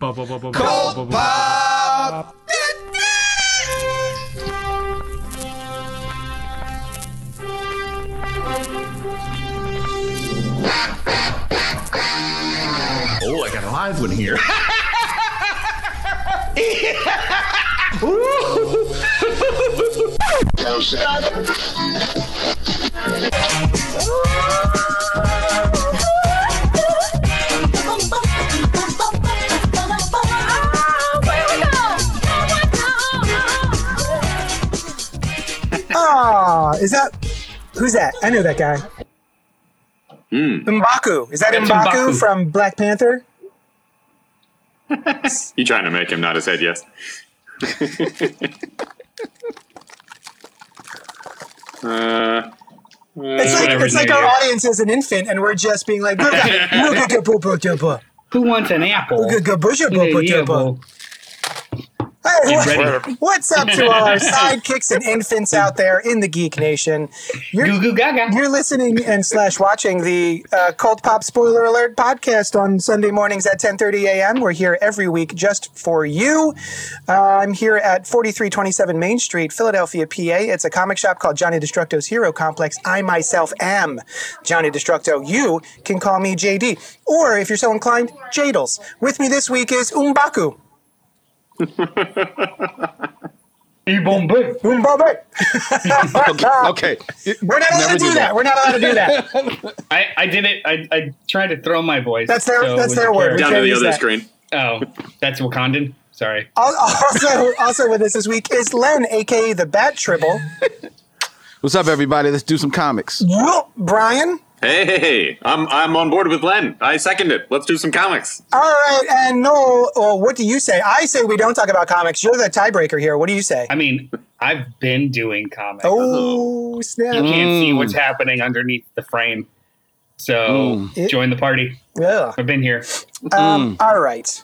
Cult Pop! Oh, I got a live one here. Ah, is that who's that? I know that guy. Hmm. M'Baku. Is that That's M'Baku, M'Baku. from Black Panther? You trying to make him nod his head? Yes. uh, It's like it's like our audience is an infant, and we're just being like, Who wants an apple? Hey, what- what's up to all our sidekicks and infants out there in the Geek Nation? You're, you're listening and slash watching the uh, Cult Pop Spoiler Alert podcast on Sunday mornings at 10:30 a.m. We're here every week just for you. Uh, I'm here at 4327 Main Street, Philadelphia, PA. It's a comic shop called Johnny Destructo's Hero Complex. I myself am Johnny Destructo. You can call me JD, or if you're so inclined, Jadles. With me this week is Umbaku. Ibombe. Umbabe. okay. We're not allowed Never to do do that. that. We're not allowed to do that. I, I did it. I, I tried to throw my voice. That's their- so that's their word. Down to the other that. screen. Oh, that's Wakandan. Sorry. Also, also with us this week is Len, aka the Bat Tribble. What's up, everybody? Let's do some comics. Whoop, Brian. Hey, hey, hey! I'm I'm on board with Len. I second it. Let's do some comics. All right, and Noel, uh, what do you say? I say we don't talk about comics. You're the tiebreaker here. What do you say? I mean, I've been doing comics. Oh, snap. You can't see Mm. what's happening underneath the frame. So Mm. join the party. Yeah. I've been here. Um, all right.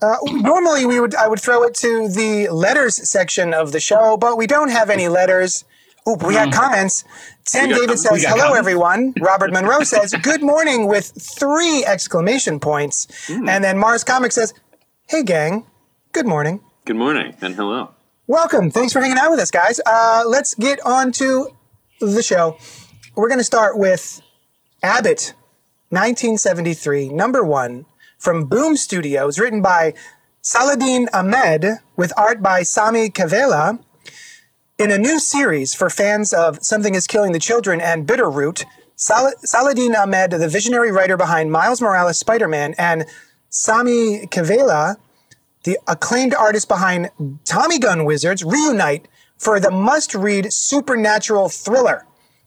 Uh, normally, we would I would throw it to the letters section of the show, but we don't have any letters. Oop, we got Mm. comments. Tim We got David says, "Hello, comments." everyone." Robert Monroe says, "Good morning" with three exclamation points, Mm. and then Mars Comics says, "Hey, gang, good morning." Good morning and hello. Welcome. Thanks for hanging out with us, guys. Uh, let's get on to the show. We're going to start with Abbott, 1973, number one, from Boom Studios, written by Saladin Ahmed, with art by Sami Kivelä. In a new series for fans of Something is Killing the Children and Bitterroot, Sal- Saladin Ahmed, the visionary writer behind Miles Morales Spider Man, and Sami Kivelä, the acclaimed artist behind Tommy Gun Wizards, reunite for the must read supernatural thriller.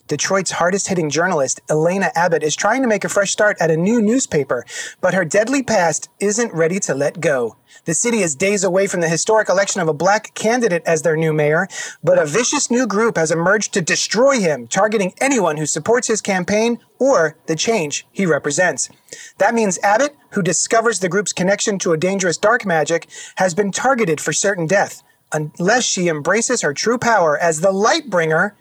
Detroit's hardest hitting journalist, Elena Abbott, is trying to make a fresh start at a new newspaper, but her deadly past isn't ready to let go. The city is days away from the historic election of a black candidate as their new mayor, but a vicious new group has emerged to destroy him, targeting anyone who supports his campaign or the change he represents. That means Abbott, who discovers the group's connection to a dangerous dark magic, has been targeted for certain death, unless she embraces her true power as the Lightbringer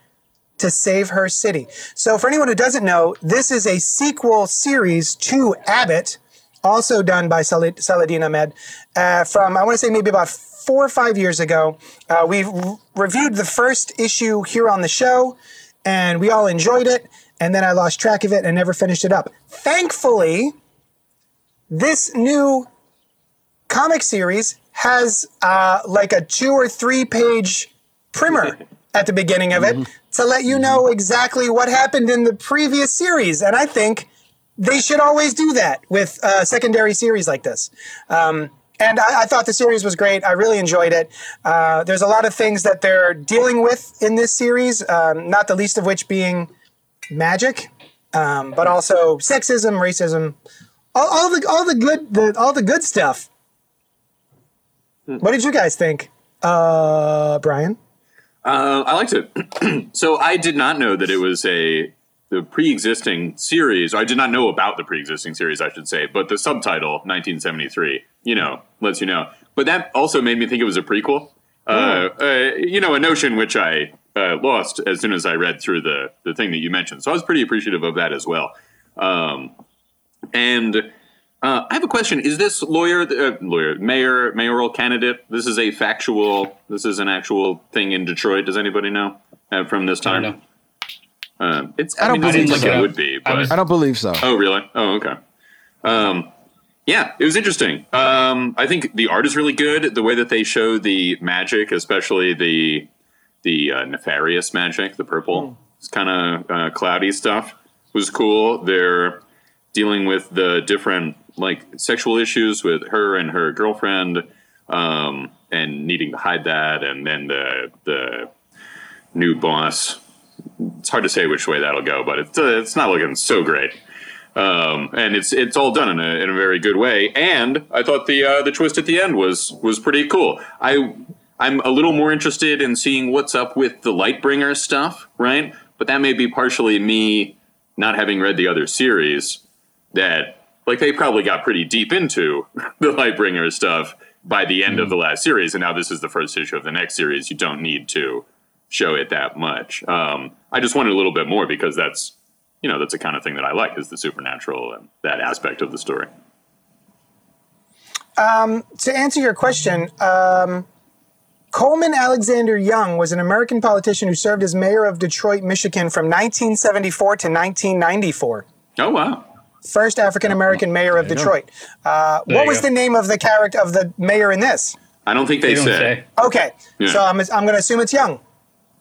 to save her city. So, for anyone who doesn't know, this is a sequel series to Abbott, also done by Sal- Saladin Ahmed, uh, from, I want to say, maybe about four or five years ago. Uh, we re- reviewed the first issue here on the show, and we all enjoyed it. And then I lost track of it and never finished it up. Thankfully, this new comic series has uh, like a two or three page primer at the beginning of it to let you know exactly what happened in the previous series. And I think they should always do that with a secondary series like this. Um, and I, I thought the series was great. I really enjoyed it. Uh, there's a lot of things that they're dealing with in this series, um, not the least of which being magic, um, but also sexism, racism, all, all the all the good the, all the good stuff. What did you guys think, uh, Brian? Uh, I liked it. so I did not know that it was a the pre-existing series. Or I did not know about the pre-existing series, I should say. But the subtitle 1973, you know, lets you know. But that also made me think it was a prequel. Uh, uh, you know, a notion which I uh, lost as soon as I read through the the thing that you mentioned. So I was pretty appreciative of that as well. Um, and Uh, I have a question. Is this lawyer, uh, lawyer, mayor, mayoral candidate? This is a factual. This is an actual thing in Detroit. Does anybody know uh, from this I time? don't know. Uh, it's. I I, don't mean, it seems believe like so. it would be. I But, was- I don't believe so. oh, really? Oh, okay. Um, yeah, it was interesting. Um, I think the art is really good. The way that they show the magic, especially the the uh, nefarious magic, the purple, it's kind of uh, cloudy stuff, was cool. They're dealing with the different like sexual issues with her and her girlfriend, um, and needing to hide that, and then the the new boss. It's hard to say which way that'll go, but it's uh, it's not looking so great. Um, and it's it's all done in a, in a very good way. And I thought the uh, the twist at the end was was pretty cool. I I'm a little more interested in seeing what's up with the Lightbringer stuff, right? But that may be partially me not having read the other series. That like they probably got pretty deep into the Lightbringer stuff by the end of the last series, and now this is the first issue of the next series. You don't need to show it that much. Um, I just wanted a little bit more because that's you know that's the kind of thing that I like is the supernatural and that aspect of the story. to answer your question, um, Coleman Alexander Young was an American politician who served as mayor of Detroit, Michigan from 1974 to 1994. Oh wow! First African American mayor of Detroit. Uh, what was go. the name of the character of the mayor in this? I don't think they, They don't say. say. Okay, Yeah. so I'm, I'm going to assume it's Young.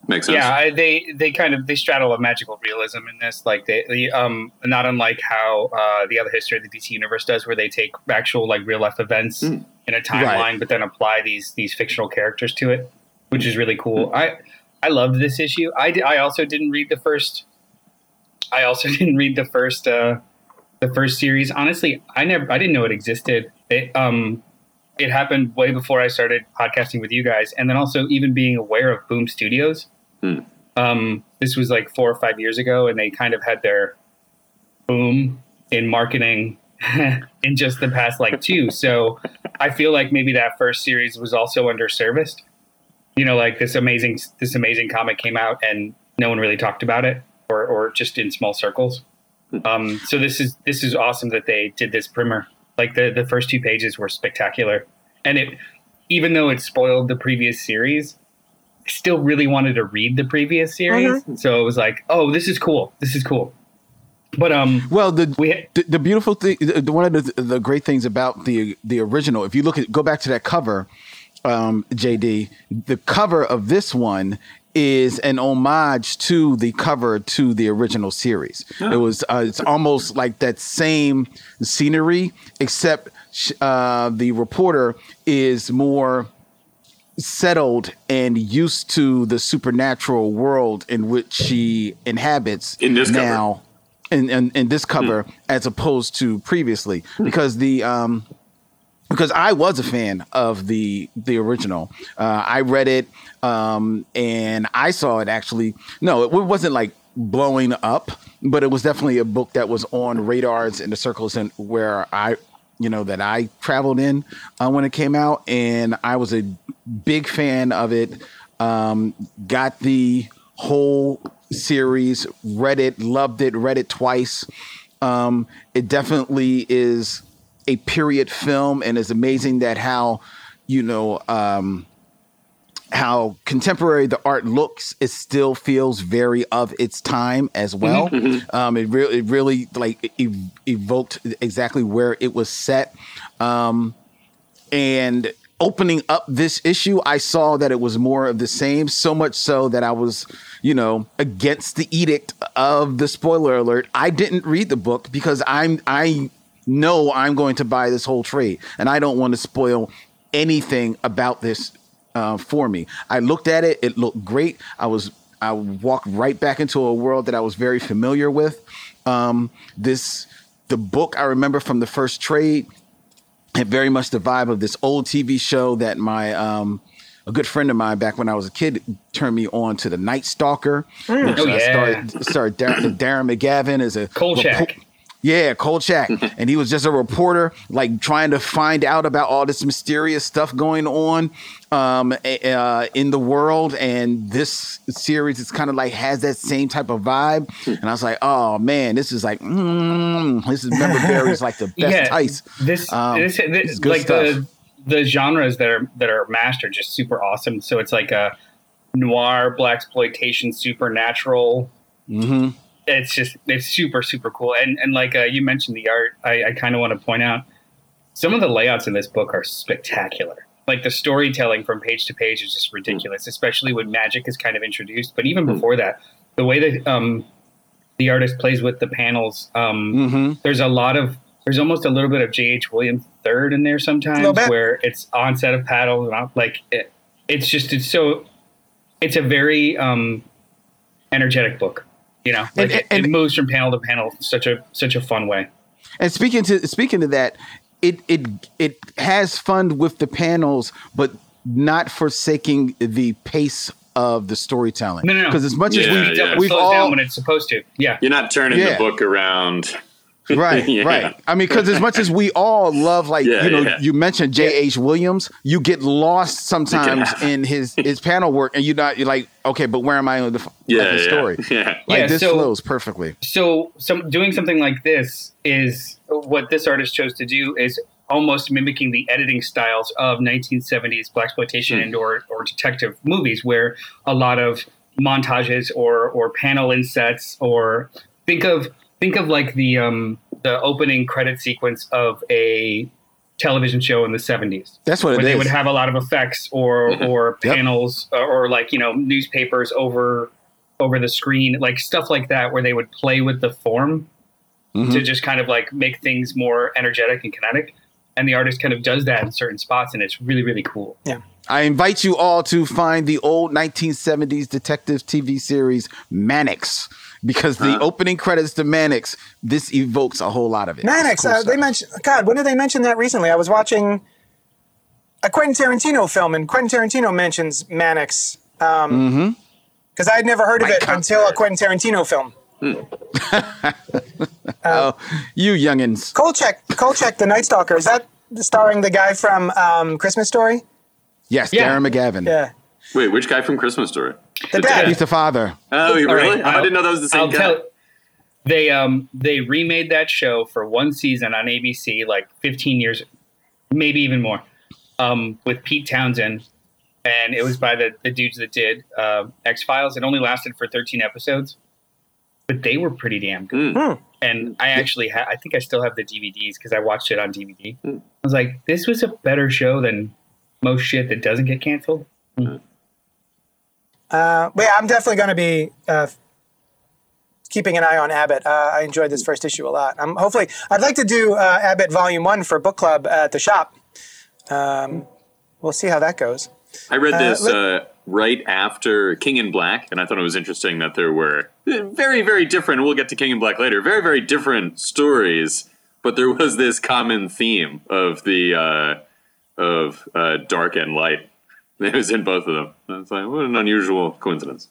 Makes sense. Yeah, I, they they kind of they straddle a magical realism in this, like they, they um not unlike how uh, the other history of the DC universe does, where they take actual like real life events Mm. in a timeline, Right. but then apply these these fictional characters to it, which is really cool. I I loved this issue. I I also didn't read the first. I also didn't read the first uh, the first series. Honestly, I never I didn't know it existed. It um it happened way before I started podcasting with you guys, and then also even being aware of Boom Studios. Hmm. Um, this was like four or five years ago, and they kind of had their boom in marketing in just the past like two. So I feel like maybe that first series was also underserviced. You know, like this amazing this amazing comic came out and no one really talked about it, or or just in small circles. Um, so this is this is awesome that they did this primer. Like the the first two pages were spectacular, and it even though it spoiled the previous series, I still really wanted to read the previous series. So it was like, oh, this is cool. This is cool. But um, Well, the We- the, the beautiful thing, the, the- one of the, the great things about the the original, if you look at go back to that cover, um, JD, the cover of this one is an homage to the cover to the original series. It was uh, it's almost like that same scenery, except sh- uh, the reporter is more settled and used to the supernatural world in which she inhabits In this cover. now in, in, in this cover as opposed to previously because the um because I was a fan of the the original. Uh, I read it um, and I saw it actually. No, it wasn't like blowing up, but it was definitely a book that was on radars in the circles and where I, you know, that I traveled in uh, when it came out, and I was a big fan of it. Um, got the whole series, read it, loved it, read it twice. Um, it definitely is a period film, and it's amazing that how you know um, how contemporary the art looks. It still feels very of its time as well. Um, it really, it really like ev- evoked exactly where it was set. Um, and opening up this issue, I saw that it was more of the same, so much so that I was, you know, against the edict of the spoiler alert. I didn't read the book because I'm I know I'm going to buy this whole trade and I don't want to spoil anything about this uh, for me. I looked at it, it looked great. I was I walked right back into a world that I was very familiar with. Um, this the book I remember from the first trade had very much the vibe of this old TV show that my um, a good friend of mine back when I was a kid turned me on to the Night Stalker. Which Oh, I yeah. started started Dar- Darren McGavin as a Kolchak. repo- Yeah, Kolchak. and he was just a reporter, like trying to find out about all this mysterious stuff going on um, uh, in the world. And this series is kind of like has that same type of vibe. And I was like, oh man, this is like, mm, this is remember Barry's like the best Tice. This, Um, this, this it's good like the stuff. the genres that are that are mashed are just super awesome. So it's like a noir, black exploitation, supernatural. hmm It's just it's super super cool. And and like uh, you mentioned the art, I, I kind of want to point out some of the layouts in this book are spectacular. Like the storytelling from page to page is just ridiculous, especially when magic is kind of introduced. But even before that, the way that um, the artist plays with the panels, um, hmm there's a lot of there's almost a little bit of J.H. Williams third in there sometimes, where it's onset of paddle, not- like it, it's just it's so it's a very um, energetic book, you know, like And- it, and- it moves from panel to panel such a such a fun way. And speaking to speaking to that, it it it has fun with the panels, but not forsaking the pace of the storytelling. No, no, no. Because as much Yeah, as It we yeah. we've slows all down when it's supposed to. Yeah, You're not turning Yeah. the book around. right, Yeah. right. I mean, because as much as we all love, like Yeah, you know, yeah. you mentioned J. H. Williams, you get lost sometimes in his his panel work, and you're not you're like, okay, but where am I in the, Yeah, like the yeah, story? Yeah. Like Yeah, this so- flows perfectly. so some doing something like this is what this artist chose to do is almost mimicking the editing styles of 1970s black exploitation hmm. and or, or detective movies where a lot of montages or or panel insets or think of think of like the um the opening credit sequence of a television show in the 70s That's what where it they is. would have a lot of effects or or Yep. panels or, or like you know newspapers over over the screen like stuff like that where they would play with the form Mhm. to just kind of like make things more energetic and kinetic and the artist kind of does that in certain spots and it's really really cool Yeah. I invite you all to find the old 1970s detective TV series Mannix because the Huh. opening credits to Mannix this evokes a whole lot of it. Mannix, cool uh, they stuff. mentioned. God, when did they mention that recently? I was watching a Quentin Tarantino film, and Quentin Tarantino mentions Mannix. Um, Because I had never heard of My it God. until a Quentin Tarantino film. Oh you youngins. Kolchak, Kolchak, the Night Stalker. Is that starring the guy from um, Christmas Story? Yes, Yeah. Darren McGavin. Yeah, Wait, which guy from Christmas Story? The dad. He's the father. Oh, you really? right, I didn't know that was the same I'll guy. tell they um they remade that show for one season on ABC like 15 years maybe even more um with Pete Townsend and it was by the, the dudes that did uh, X Files. It only lasted for 13 episodes, but they were pretty damn good. Mm. And I actually, ha- I think I still have the DVDs because I watched it on DVD. Mm. I was like, this was a better show than most shit that doesn't get canceled. Uh, but yeah, I'm definitely going to be uh, keeping an eye on Abbott. Uh, I enjoyed this first issue a lot. I'm hopefully, I'd like to do uh, Abbott Volume One for book club at the shop. Um, we'll see how that goes. I read this let- uh, right after King in Black, and I thought it was interesting that there were very, very different. We'll get to King in Black later. Very, very different stories, but there was this common theme of the uh, of uh, dark and light. It was in both of them. Was like, what an unusual coincidence.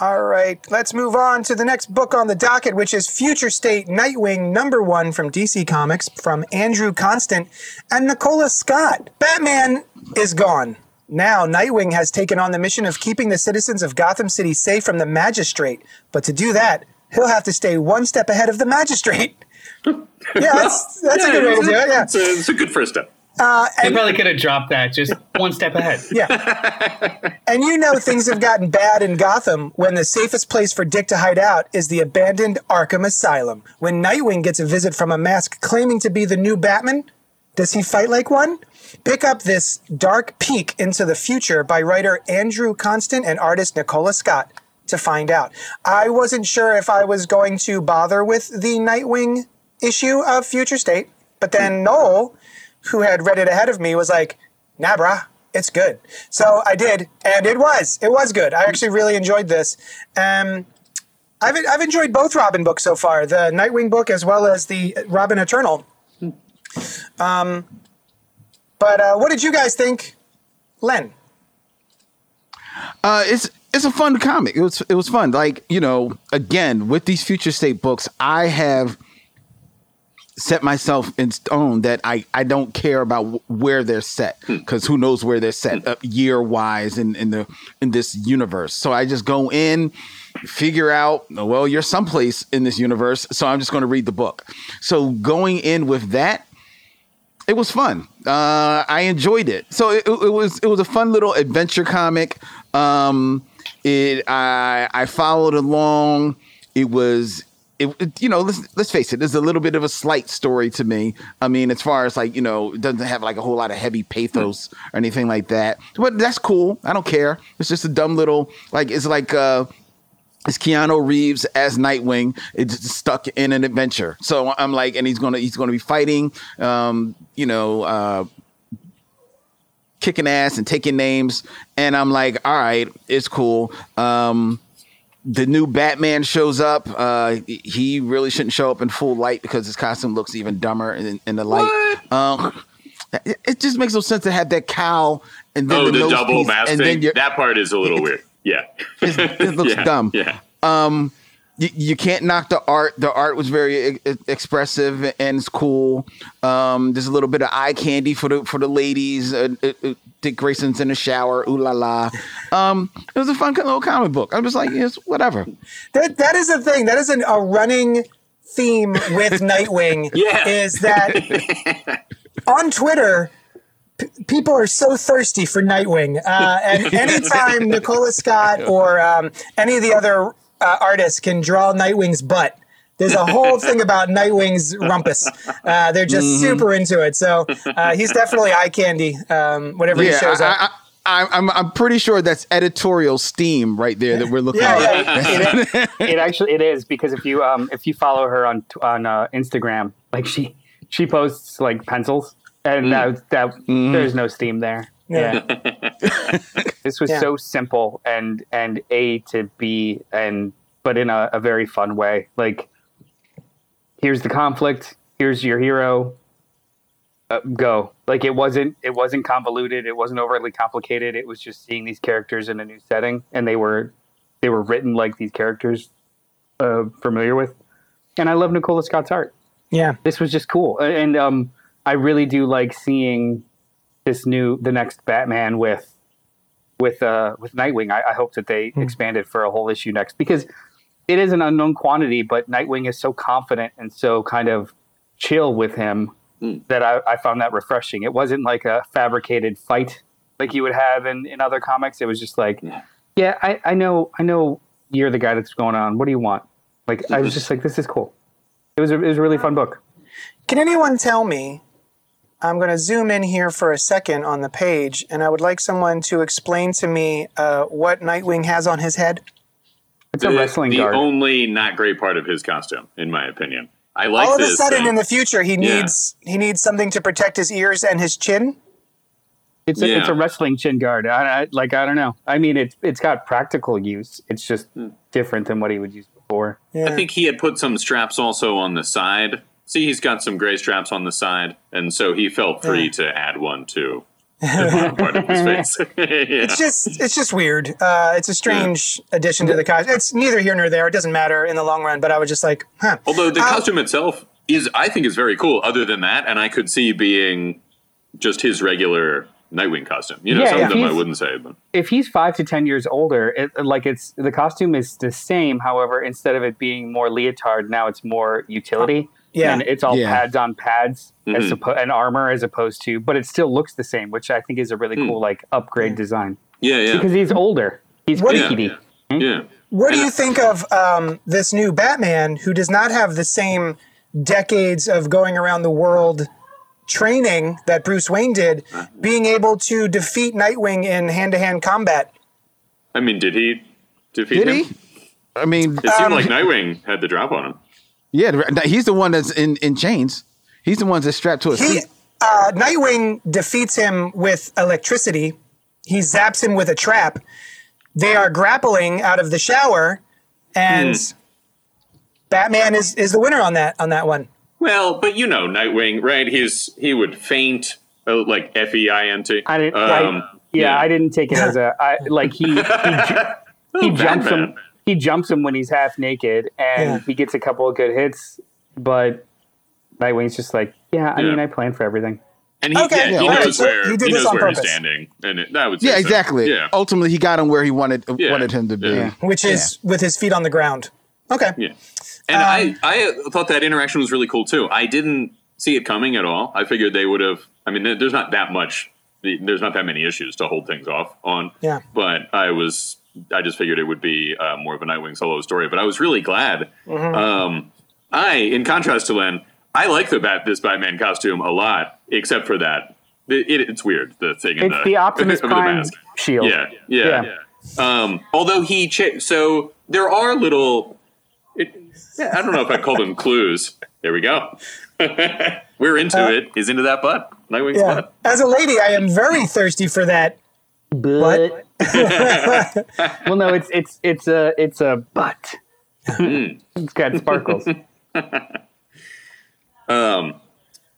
All right, let's move on to the next book on the docket, which is Future State Nightwing number one from DC Comics from Andrew Constant and Nicola Scott. Batman is gone. Now, Nightwing has taken on the mission of keeping the citizens of Gotham City safe from the magistrate. But to do that, he'll have to stay one step ahead of the magistrate. yeah, that's, that's a good way to do it. Yeah. It's a, it's a good first step. Uh, They and, probably could have dropped that just one step ahead. yeah. And you know things have gotten bad in Gotham when the safest place for Dick to hide out is the abandoned Arkham Asylum. When Nightwing gets a visit from a mask claiming to be the new Batman, does he fight like one? Pick up this dark peek into the future by writer Andrew Constant and artist Nicola Scott to find out. I wasn't sure if I was going to bother with the Nightwing issue of Future State, but then Noel, who had read it ahead of me, was like, nah, brah, it's good. So I did, and it was. It was good. I actually really enjoyed this. Um, I've, I've enjoyed both Robin books so far, the Nightwing book as well as the Robin Eternal. Um, but uh, what did you guys think, Len? Uh, it's it's a fun comic. It was it was fun. Like you know, again with these future state books, I have set myself in stone that I, I don't care about where they're set because who knows where they're set uh, year wise in, in the in this universe. So I just go in, figure out well you're someplace in this universe, so I'm just going to read the book. So going in with that, it was fun. Uh, I enjoyed it. So it, it was it was a fun little adventure comic. Um, it I I followed along. It was it, it- you know let's let's face it. There's a little bit of a slight story to me. I mean, as far as like you know, it doesn't have like a whole lot of heavy pathos or anything like that. But that's cool. I don't care. It's just a dumb little like it's like. uh it's Keanu Reeves as Nightwing. It's stuck in an adventure. So I'm like, and he's gonna he's gonna be fighting, um, you know, uh, kicking ass and taking names. And I'm like, all right, it's cool. Um, the new Batman shows up. Uh, he really shouldn't show up in full light because his costume looks even dumber in, in the light. Um, it, it just makes no sense to have that cowl and then oh, the, the double piece, mask and thing. then That part is a little weird. Yeah. it looks yeah, dumb. Yeah. Um, you, you can't knock the art. The art was very e- expressive and it's cool. Um, there's a little bit of eye candy for the for the ladies. Uh, uh, uh, Dick Grayson's in the shower. Ooh la la. Um, it was a fun little comic book. I'm just like, yes, whatever. That that is a thing. That is an, a running theme with Nightwing. Yeah. is that on Twitter? p- People are so thirsty for Nightwing, uh, and anytime Nicola Scott or um, any of the other uh, artists can draw Nightwing's butt, there's a whole thing about Nightwing's rumpus. Uh, they're just Mm-hmm. super into it. So uh, he's definitely eye candy um, whenever he Yeah, shows up. I, I, I, I'm I'm pretty sure that's editorial steam right there that we're looking Yeah, at. yeah. it actually it is because if you um if you follow her on on uh, Instagram, like she she posts like pencils, and that that there's no steam there. Yeah. Yeah, this was Yeah. so simple and and A to B and but in a, a very fun way. Like here's the conflict. Here's your hero. Uh, go like it wasn't it wasn't convoluted it wasn't overly complicated it was just seeing these characters in a new setting and they were they were written like these characters uh, familiar with and i love nicola scott's art yeah. this was just cool and, and um, i really do like seeing this new the next batman with with uh with nightwing. I, I hope that they expand it for a whole issue next because it is an unknown quantity but nightwing is so confident and so kind of chill with him that I, I found that refreshing. It wasn't like a fabricated fight like you would have in, in other comics. It was just like yeah. I, I know i know you're the guy that's going on. What do you want? Like i was just like this is cool. It was a, it was a really fun book. Can anyone tell me? I'm going to zoom in here for a second on the page, and I would like someone to explain to me uh, what Nightwing has on his head. it's a the, wrestling the guard only not great part of his costume, in my opinion. I like All of a sudden, thing. in the future, he Yeah. needs he needs something to protect his ears and his chin. It's a, Yeah. it's a wrestling chin guard. I, I, like I don't know. I mean, it's it's got practical use. It's just different than what he would use before. Yeah. I think he had put some straps also on the side. See, he's got some gray straps on the side, and so he felt free to add one too. part of his face. yeah. it's just it's just weird. Uh, it's a strange addition to the costume. It's neither here nor there. It doesn't matter in the long run. But I was just like, huh. Although the Uh, costume itself is, I think, is very cool. Other than that, and I could see being just his regular Nightwing costume. You know, Yeah, some yeah. of them I wouldn't say, but If he's five to ten years older, it, like it's the costume is the same. However, instead of it being more leotard, now it's more utility. Yeah. and it's all Yeah. pads on pads as Mhm. oppo- and armor as opposed to, but it still looks the same, which I think is a really cool like upgrade design yeah, yeah, because he's older. He's What do you- rickety. yeah. What do you think of um, this new Batman who does not have the same decades of going around the world training that Bruce Wayne did, being able to defeat Nightwing in hand to hand combat? I mean, did he defeat Did him? he? I mean, It seemed Um, like Nightwing had the drop on him. Yeah, he's the one that's in, in chains. He's the one that's strapped to a He, seat. uh, Nightwing defeats him with electricity. He zaps him with a trap. They are grappling out of the shower, and Batman is, is the winner on that on that one. Well, but you know, Nightwing, right? He's he would faint, uh, like F E I N T. I didn't. Um, I, yeah, I didn't take it as a I, like he he, ju- he Oh, jumps Batman. him. He jumps him when he's half naked, and Yeah. he gets a couple of good hits. But Nightwing's just like, yeah, I Yeah. mean, I planned for everything. And he, Okay, yeah, he all right, knows where he he, did this knows on where he's standing, and it, that would say Yeah, so. exactly. Yeah, Ultimately, he got him where he wanted Yeah. wanted him to be. Yeah. which is with his feet on the ground. Okay. yeah. And Um, I, I thought that interaction was really cool too. I didn't see it coming at all. I figured they would have. I mean, there's not that much. There's not that many issues to hold things off on. Yeah. But I was. I just figured it would be uh, more of a Nightwing solo story. But I was really glad. Mm-hmm. Um, I, in contrast to Len, I like the bat this Batman costume a lot, except for that. It, it, it's weird the thing. in It's the Optimus over the Prime mask. shield. Yeah, yeah. Um, although he, cha- so there are little. It, yeah, I don't know if I call them clues. There we go. We're into it. Is into that butt. Nightwing's Yeah. butt. As a lady, I am very thirsty for that. But well, no, it's it's it's a it's a butt. it's got sparkles. Um,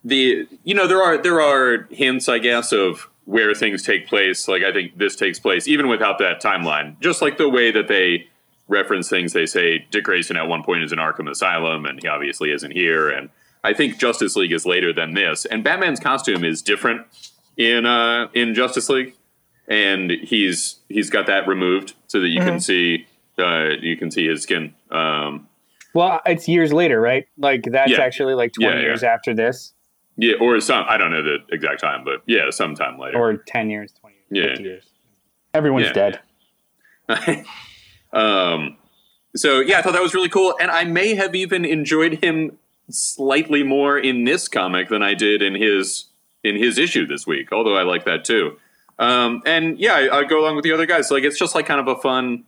the you know there are there are hints I guess of where things take place. Like I think this takes place even without that timeline. Just like the way that they reference things, they say Dick Grayson at one point is in Arkham Asylum, and he obviously isn't here. And I think Justice League is later than this, and Batman's costume is different in uh, in Justice League, and he's he's got that removed so that you can see uh, you can see his skin. Um, Well, it's years later, right? Like that's Yeah. actually like twenty Yeah, yeah. years after this, yeah, or some I don't know the exact time, but yeah, sometime later. or ten years, twenty years, Yeah. fifty years. Everyone's dead. um, so yeah, I thought that was really cool, and I may have even enjoyed him slightly more in this comic than I did in his in his issue this week. Although I like that too. Um, and yeah, I, I go along with the other guys. Like it's just like kind of a fun.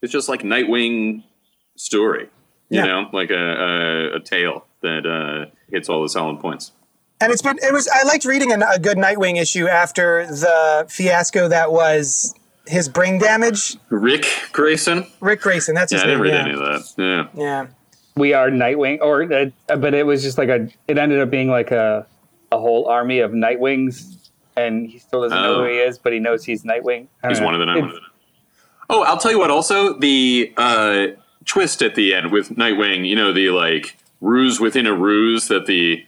It's just like Nightwing story, you Yeah. know, like a, a, a tale that uh, hits all the solid points. And it's been, it was, I liked reading a, a good Nightwing issue after the fiasco that was his brain damage. Ric Grayson. Ric Grayson, that's Yeah, his I didn't read yeah. any of that. Yeah. Yeah. We are Nightwing, or uh, but it was just like a. It ended up being like a a whole army of Nightwings, and he still doesn't know Oh. who he is, but he knows he's Nightwing. He's know. one of the Nightwing. Oh, I'll tell you what. Also, the uh, twist at the end with Nightwing. You know, the like ruse within a ruse that the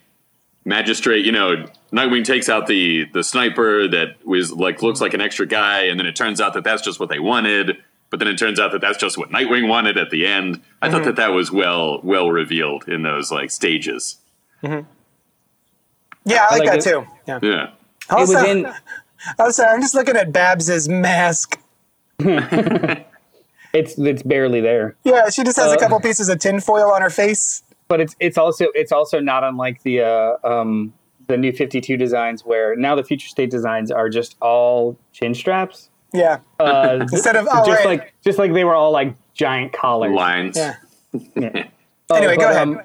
magistrate. You know, Nightwing takes out the the sniper that was like looks like an extra guy, and then it turns out that that's just what they wanted. But then it turns out that that's just what Nightwing wanted at the end. I thought that that was well well revealed in those like stages. Yeah, I like, like that it. too. Yeah. Yeah. It was Also, in. also, I'm just looking at Babs's mask. It's it's barely there. Yeah, she just has a Uh, couple pieces of tinfoil on her face. but it's it's also it's also not unlike the uh, um, the new 52 designs where now the future state designs are just all chin straps Yeah. uh, Instead of, oh, just right. like just like they were all like giant collars Lines. Yeah. Yeah. Anyway, Uh, go ahead. um,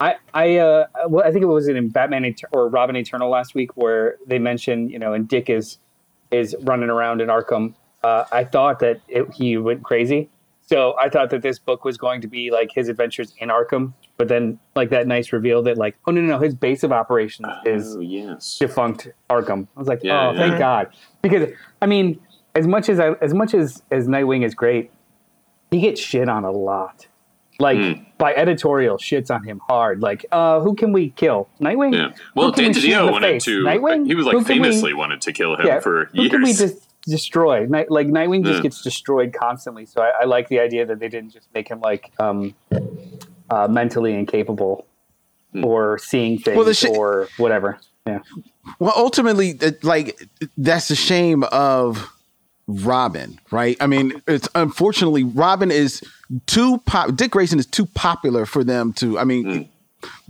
I I uh, well, I think it was in Batman Eter- or Robin Eternal last week where they mentioned you know and Dick is is running around in Arkham. Uh, I thought that it, he went crazy, so I thought that this book was going to be like his adventures in Arkham. But then like that nice reveal that like oh no no no his base of operations is Oh yes. defunct Arkham. I was like, Yeah, oh, thank. God, because I mean, as much as I, as much as as Nightwing is great, he gets shit on a lot. Like Hmm. by editorial, shits on him hard. Like, uh, who can we kill? Nightwing. Yeah. Well, Who Dan we shoot in DiDio the wanted face? to. Nightwing. He was like can we- famously wanted to kill him yeah, for who years. can we just destroy? Night, like Nightwing just Yeah. gets destroyed constantly. So I, I like the idea that they didn't just make him like um, uh, mentally incapable Hmm. or seeing things Well, the shi- or whatever. Yeah. Well, ultimately, like that's the shame of Robin, right? I mean, it's unfortunately Robin is too pop. Dick Grayson is too popular for them to. I mean,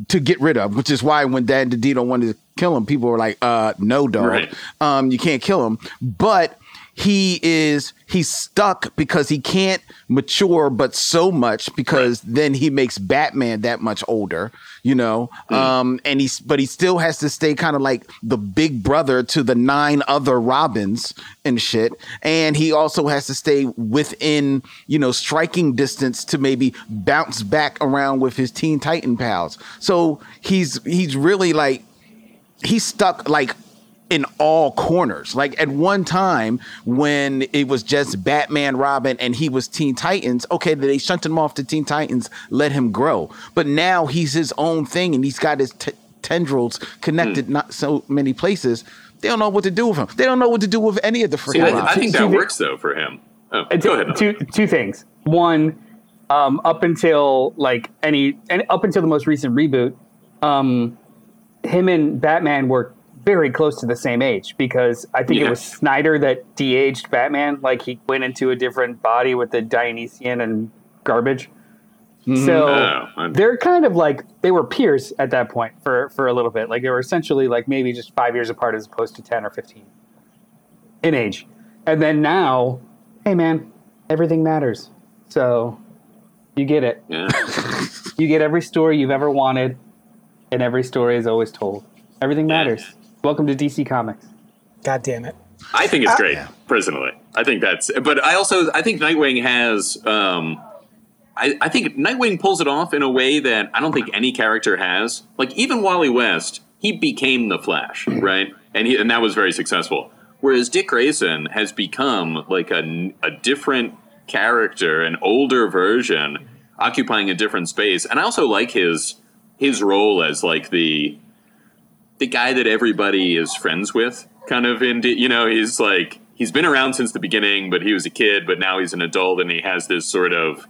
to get rid of, which is why when Dan DiDio wanted to kill him, people were like, "Uh, no, dog, Right. um, you can't kill him." But he is he's stuck because he can't mature but so much because then he makes batman that much older you know? Um and he's but he still has to stay kind of like the big brother to the nine other robins and shit. And he also has to stay within you know striking distance to maybe bounce back around with his teen titan pals. So he's he's really like he's stuck like in all corners. Like at one time when it was just Batman, Robin, and he was Teen Titans, okay, they shunted him off to Teen Titans, let him grow. But now he's his own thing and he's got his t- tendrils connected Hmm. not so many places. They don't know what to do with him. They don't know what to do with any of the See, I, I think that thi- works though for him. Oh, It's- go ahead. Two two things. One, um, up until like any and up until the most recent reboot, um, him and Batman were very close to the same age because I think it was Snyder that de-aged Batman. Like he went into a different body with the Dionesium and garbage. Mm-hmm. So Oh, they're kind of like they were peers at that point for for a little bit. Like they were essentially like maybe just five years apart as opposed to ten or fifteen in age. And then now, hey man, everything matters. So you get it. yeah. You get every story you've ever wanted, and every story is always told. Everything matters. Welcome to DC Comics. God damn it. I think Uh, it's great, personally. I think that's, but I also, I think Nightwing has, um, I, I think Nightwing pulls it off in a way that I don't think any character has. Like, even Wally West, he became the Flash, right? And he, and that was very successful. Whereas Dick Grayson has become like a, a different character, an older version, occupying a different space. And I also like his, his role as like the, the guy that everybody is friends with kind of in you know he's like he's been around since the beginning but he was a kid but now he's an adult and he has this sort of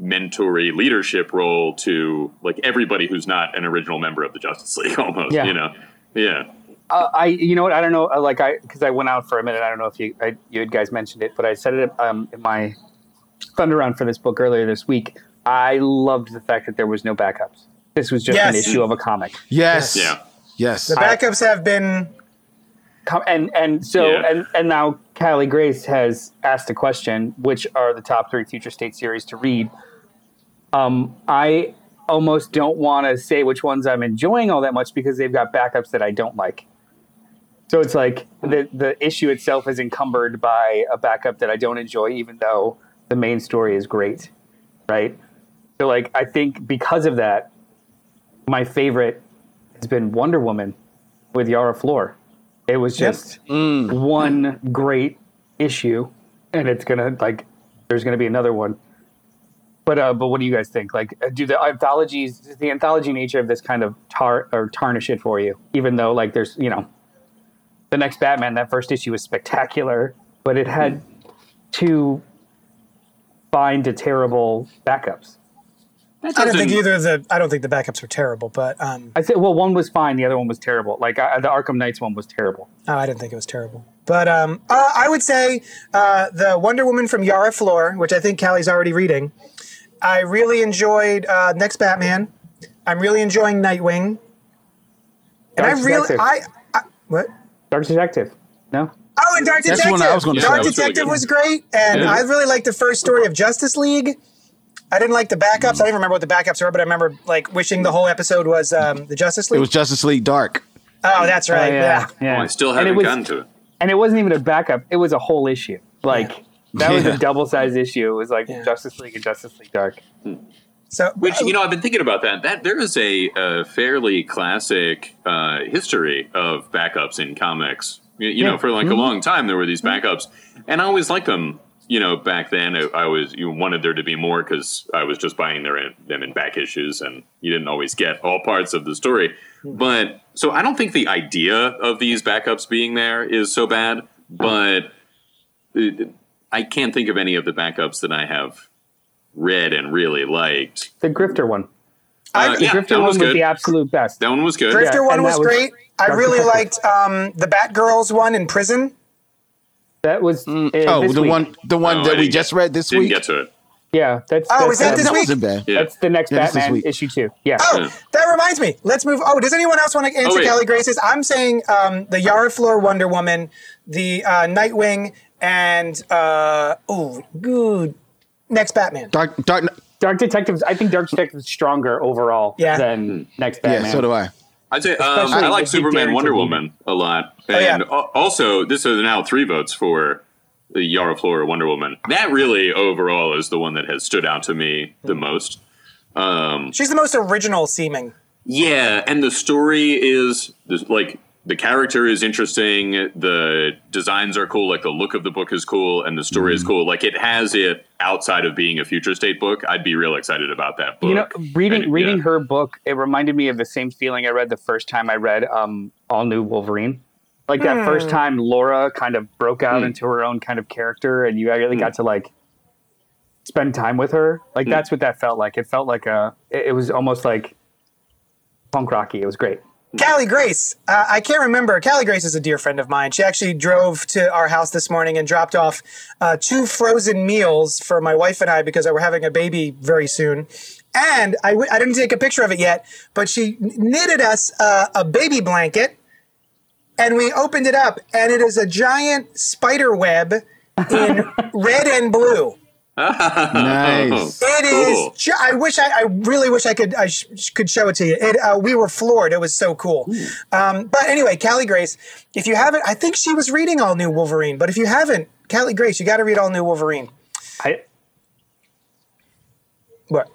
mentory leadership role to like everybody who's not an original member of the justice league almost Yeah. you know yeah Uh, I, you know what? I don't know. uh, Like I, because I went out for a minute. I don't know if you, I, you had guys mentioned it, but I said it um, in my thunder round for this book earlier this week. I loved the fact that there was no backups. This was just an issue of a comic. Yes. Yeah. Yes. The backups have been and and so Yeah. and and now Callie Grace has asked a question: which are the top three future state series to read? Um, I almost don't want to say which ones I'm enjoying all that much because they've got backups that I don't like. So it's like the the issue itself is encumbered by a backup that I don't enjoy, even though the main story is great, right? So like I think because of that, my favorite has been Wonder Woman with Yara Flor. It was just one great issue, and it's gonna like there's gonna be another one. But uh, but what do you guys think? Like, uh, do the anthologies, does the anthology nature of this kind of tar or tarnish it for you? Even though like there's you know, the next Batman, that first issue was spectacular, but it had two fine to terrible backups. I don't think either of the I don't think the backups were terrible, but um I said, well, one was fine, the other one was terrible. Like I, the Arkham Knights one was terrible. oh, I didn't think it was terrible. But um uh, I would say uh, the Wonder Woman from Yara Flor, which I think Callie's already reading. I really enjoyed uh, Next Batman. I'm really enjoying Nightwing. And Dark I really I, I what? Dark Detective. No. Oh, and Dark That's Detective. one I was gonna say. Dark That was really Detective was great, and Yeah. I really liked the first story of Justice League. I didn't like the backups. I don't remember what the backups were, but I remember like wishing the whole episode was um, the Justice League. It was Justice League Dark. oh, that's right. Oh, yeah. yeah. Oh, I still haven't it was, gotten to it. And it wasn't even a backup; it was a whole issue. Like that was Yeah. a double-sized issue. It was like Yeah. Justice League and Justice League Dark. So Which you know, I've been thinking about that. That there is a, a fairly classic uh, history of backups in comics. You, you know, for like a long time, there were these backups, and I always liked them. You know, back then, I, I was you wanted there to be more because I was just buying their them in back issues, and you didn't always get all parts of the story. But so I don't think the idea of these backups being there is so bad, but it, I can't think of any of the backups that I have read and really liked. The Grifter one. Uh, The yeah, Grifter one was was the absolute best. That one was good. Grifter Yeah, one and was, that was great. I really liked um, the Batgirls one in prison. That was uh, Oh, this the week. one, the one I that we just read this Didn't week. get to it. Yeah, that's Oh, that's, is that um, this that week? wasn't bad. Yeah. That's the next Yeah, Batman issue two. Yeah. Oh, Yeah. that reminds me. Let's move. Oh, does anyone else want to answer wait. Kelly Grace's? I'm saying um, the Yara Flor Wonder Woman, the uh, Nightwing, and uh, oh, good. Next Batman. Dark, Dark. Dark Detectives. I think Dark Detectives is stronger overall Yeah. than next Batman. Yeah, so do I. I'd say um, I like if you dare Superman Wonder Woman a lot. Oh, yeah. And also, this is now three votes for the Yara Flora Wonder Woman. That really overall is the one that has stood out to me the most. Um, She's the most original seeming. yeah, and the story is this- like the character is interesting, the designs are cool, like the look of the book is cool, and the story Mm-hmm. is cool. Like it has it outside of being a future state book. I'd be real excited about that book. You know, reading And, reading yeah. her book, it reminded me of the same feeling I read the first time I read um, All New Wolverine. Like that first time, Laura kind of broke out Hmm. into her own kind of character, and you really got to like spend time with her. Like Hmm. that's what that felt like. It felt like a. It, it was almost like punk rocky. It was great. Callie Grace. Uh, I can't remember. Callie Grace is a dear friend of mine. She actually drove to our house this morning and dropped off uh, two frozen meals for my wife and I because I were having a baby very soon. And I w- I didn't take a picture of it yet, but she knitted us uh, a baby blanket and we opened it up and it is a giant spider web in red and blue. Nice. It is. Cool. ju- I wish I, I really wish I could. I sh- could show it to you. It, uh, we were floored. It was so cool. Um, but anyway, Callie Grace. If you haven't, I think she was reading All New Wolverine. But if you haven't, Callie Grace, you got to read All New Wolverine. I What?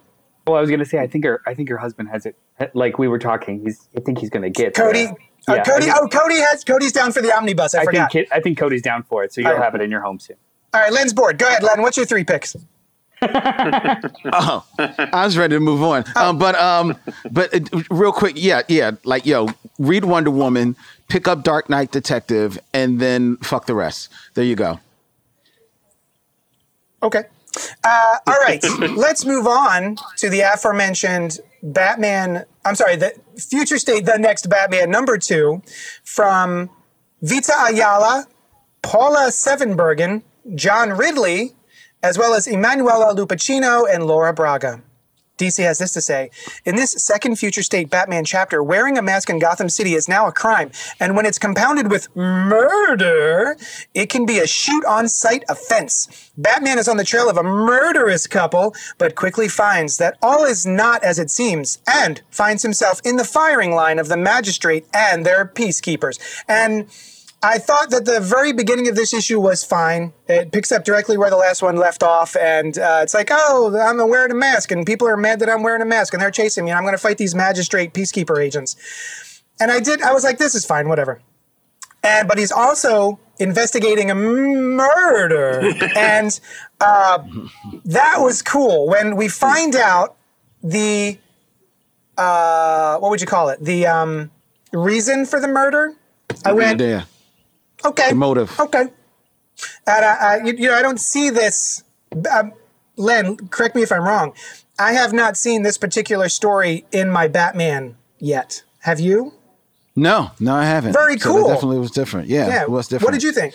well, I was gonna say I think her I think her husband has it. Like we were talking, he's I think he's gonna get Cody. uh, Uh, yeah, Cody. Think, oh, Cody has. Cody's down for the omnibus. I, I forgot. think I think Cody's down for it, so you'll All right. have it in your home soon. All right, Len's board. Go ahead, Len. What's your three picks? Oh, I was ready to move on. Um, but um, but uh, real quick, yeah, yeah, like yo, read Wonder Woman, pick up Dark Knight Detective, and then fuck the rest. There you go. Okay. Uh, all right. Let's move on to the aforementioned Batman. I'm sorry, the Future State, the next Batman, number two, from Vita Ayala, Paula Sevenbergen, John Ridley, as well as Emanuela Lupacchino and Laura Braga. DC has this to say In this second future state Batman chapter, wearing a mask in Gotham City is now a crime. And when it's compounded with murder, it can be a shoot on sight offense. Batman is on the trail of a murderous couple, but quickly finds that all is not as it seems and finds himself in the firing line of the magistrate and their peacekeepers. And I thought that the very beginning of this issue was fine. It picks up directly where the last one left off, and uh, it's like, oh, I'm wearing a mask, and people are mad that I'm wearing a mask, and they're chasing me, and I'm going to fight these magistrate peacekeeper agents. And I did. I was like, this is fine, whatever. And but he's also investigating a murder, and uh, that was cool. When we find out the uh, what would you call it? The um, reason for the murder. I went, Okay. the motive. Okay. And I, I, you, know, I don't see this. Um, Len, correct me if I'm wrong. I have not seen this particular story in my Batman yet. Have you? No, no, I haven't. Very So cool. definitely was different. Yeah, Yeah. it was different. What did you think?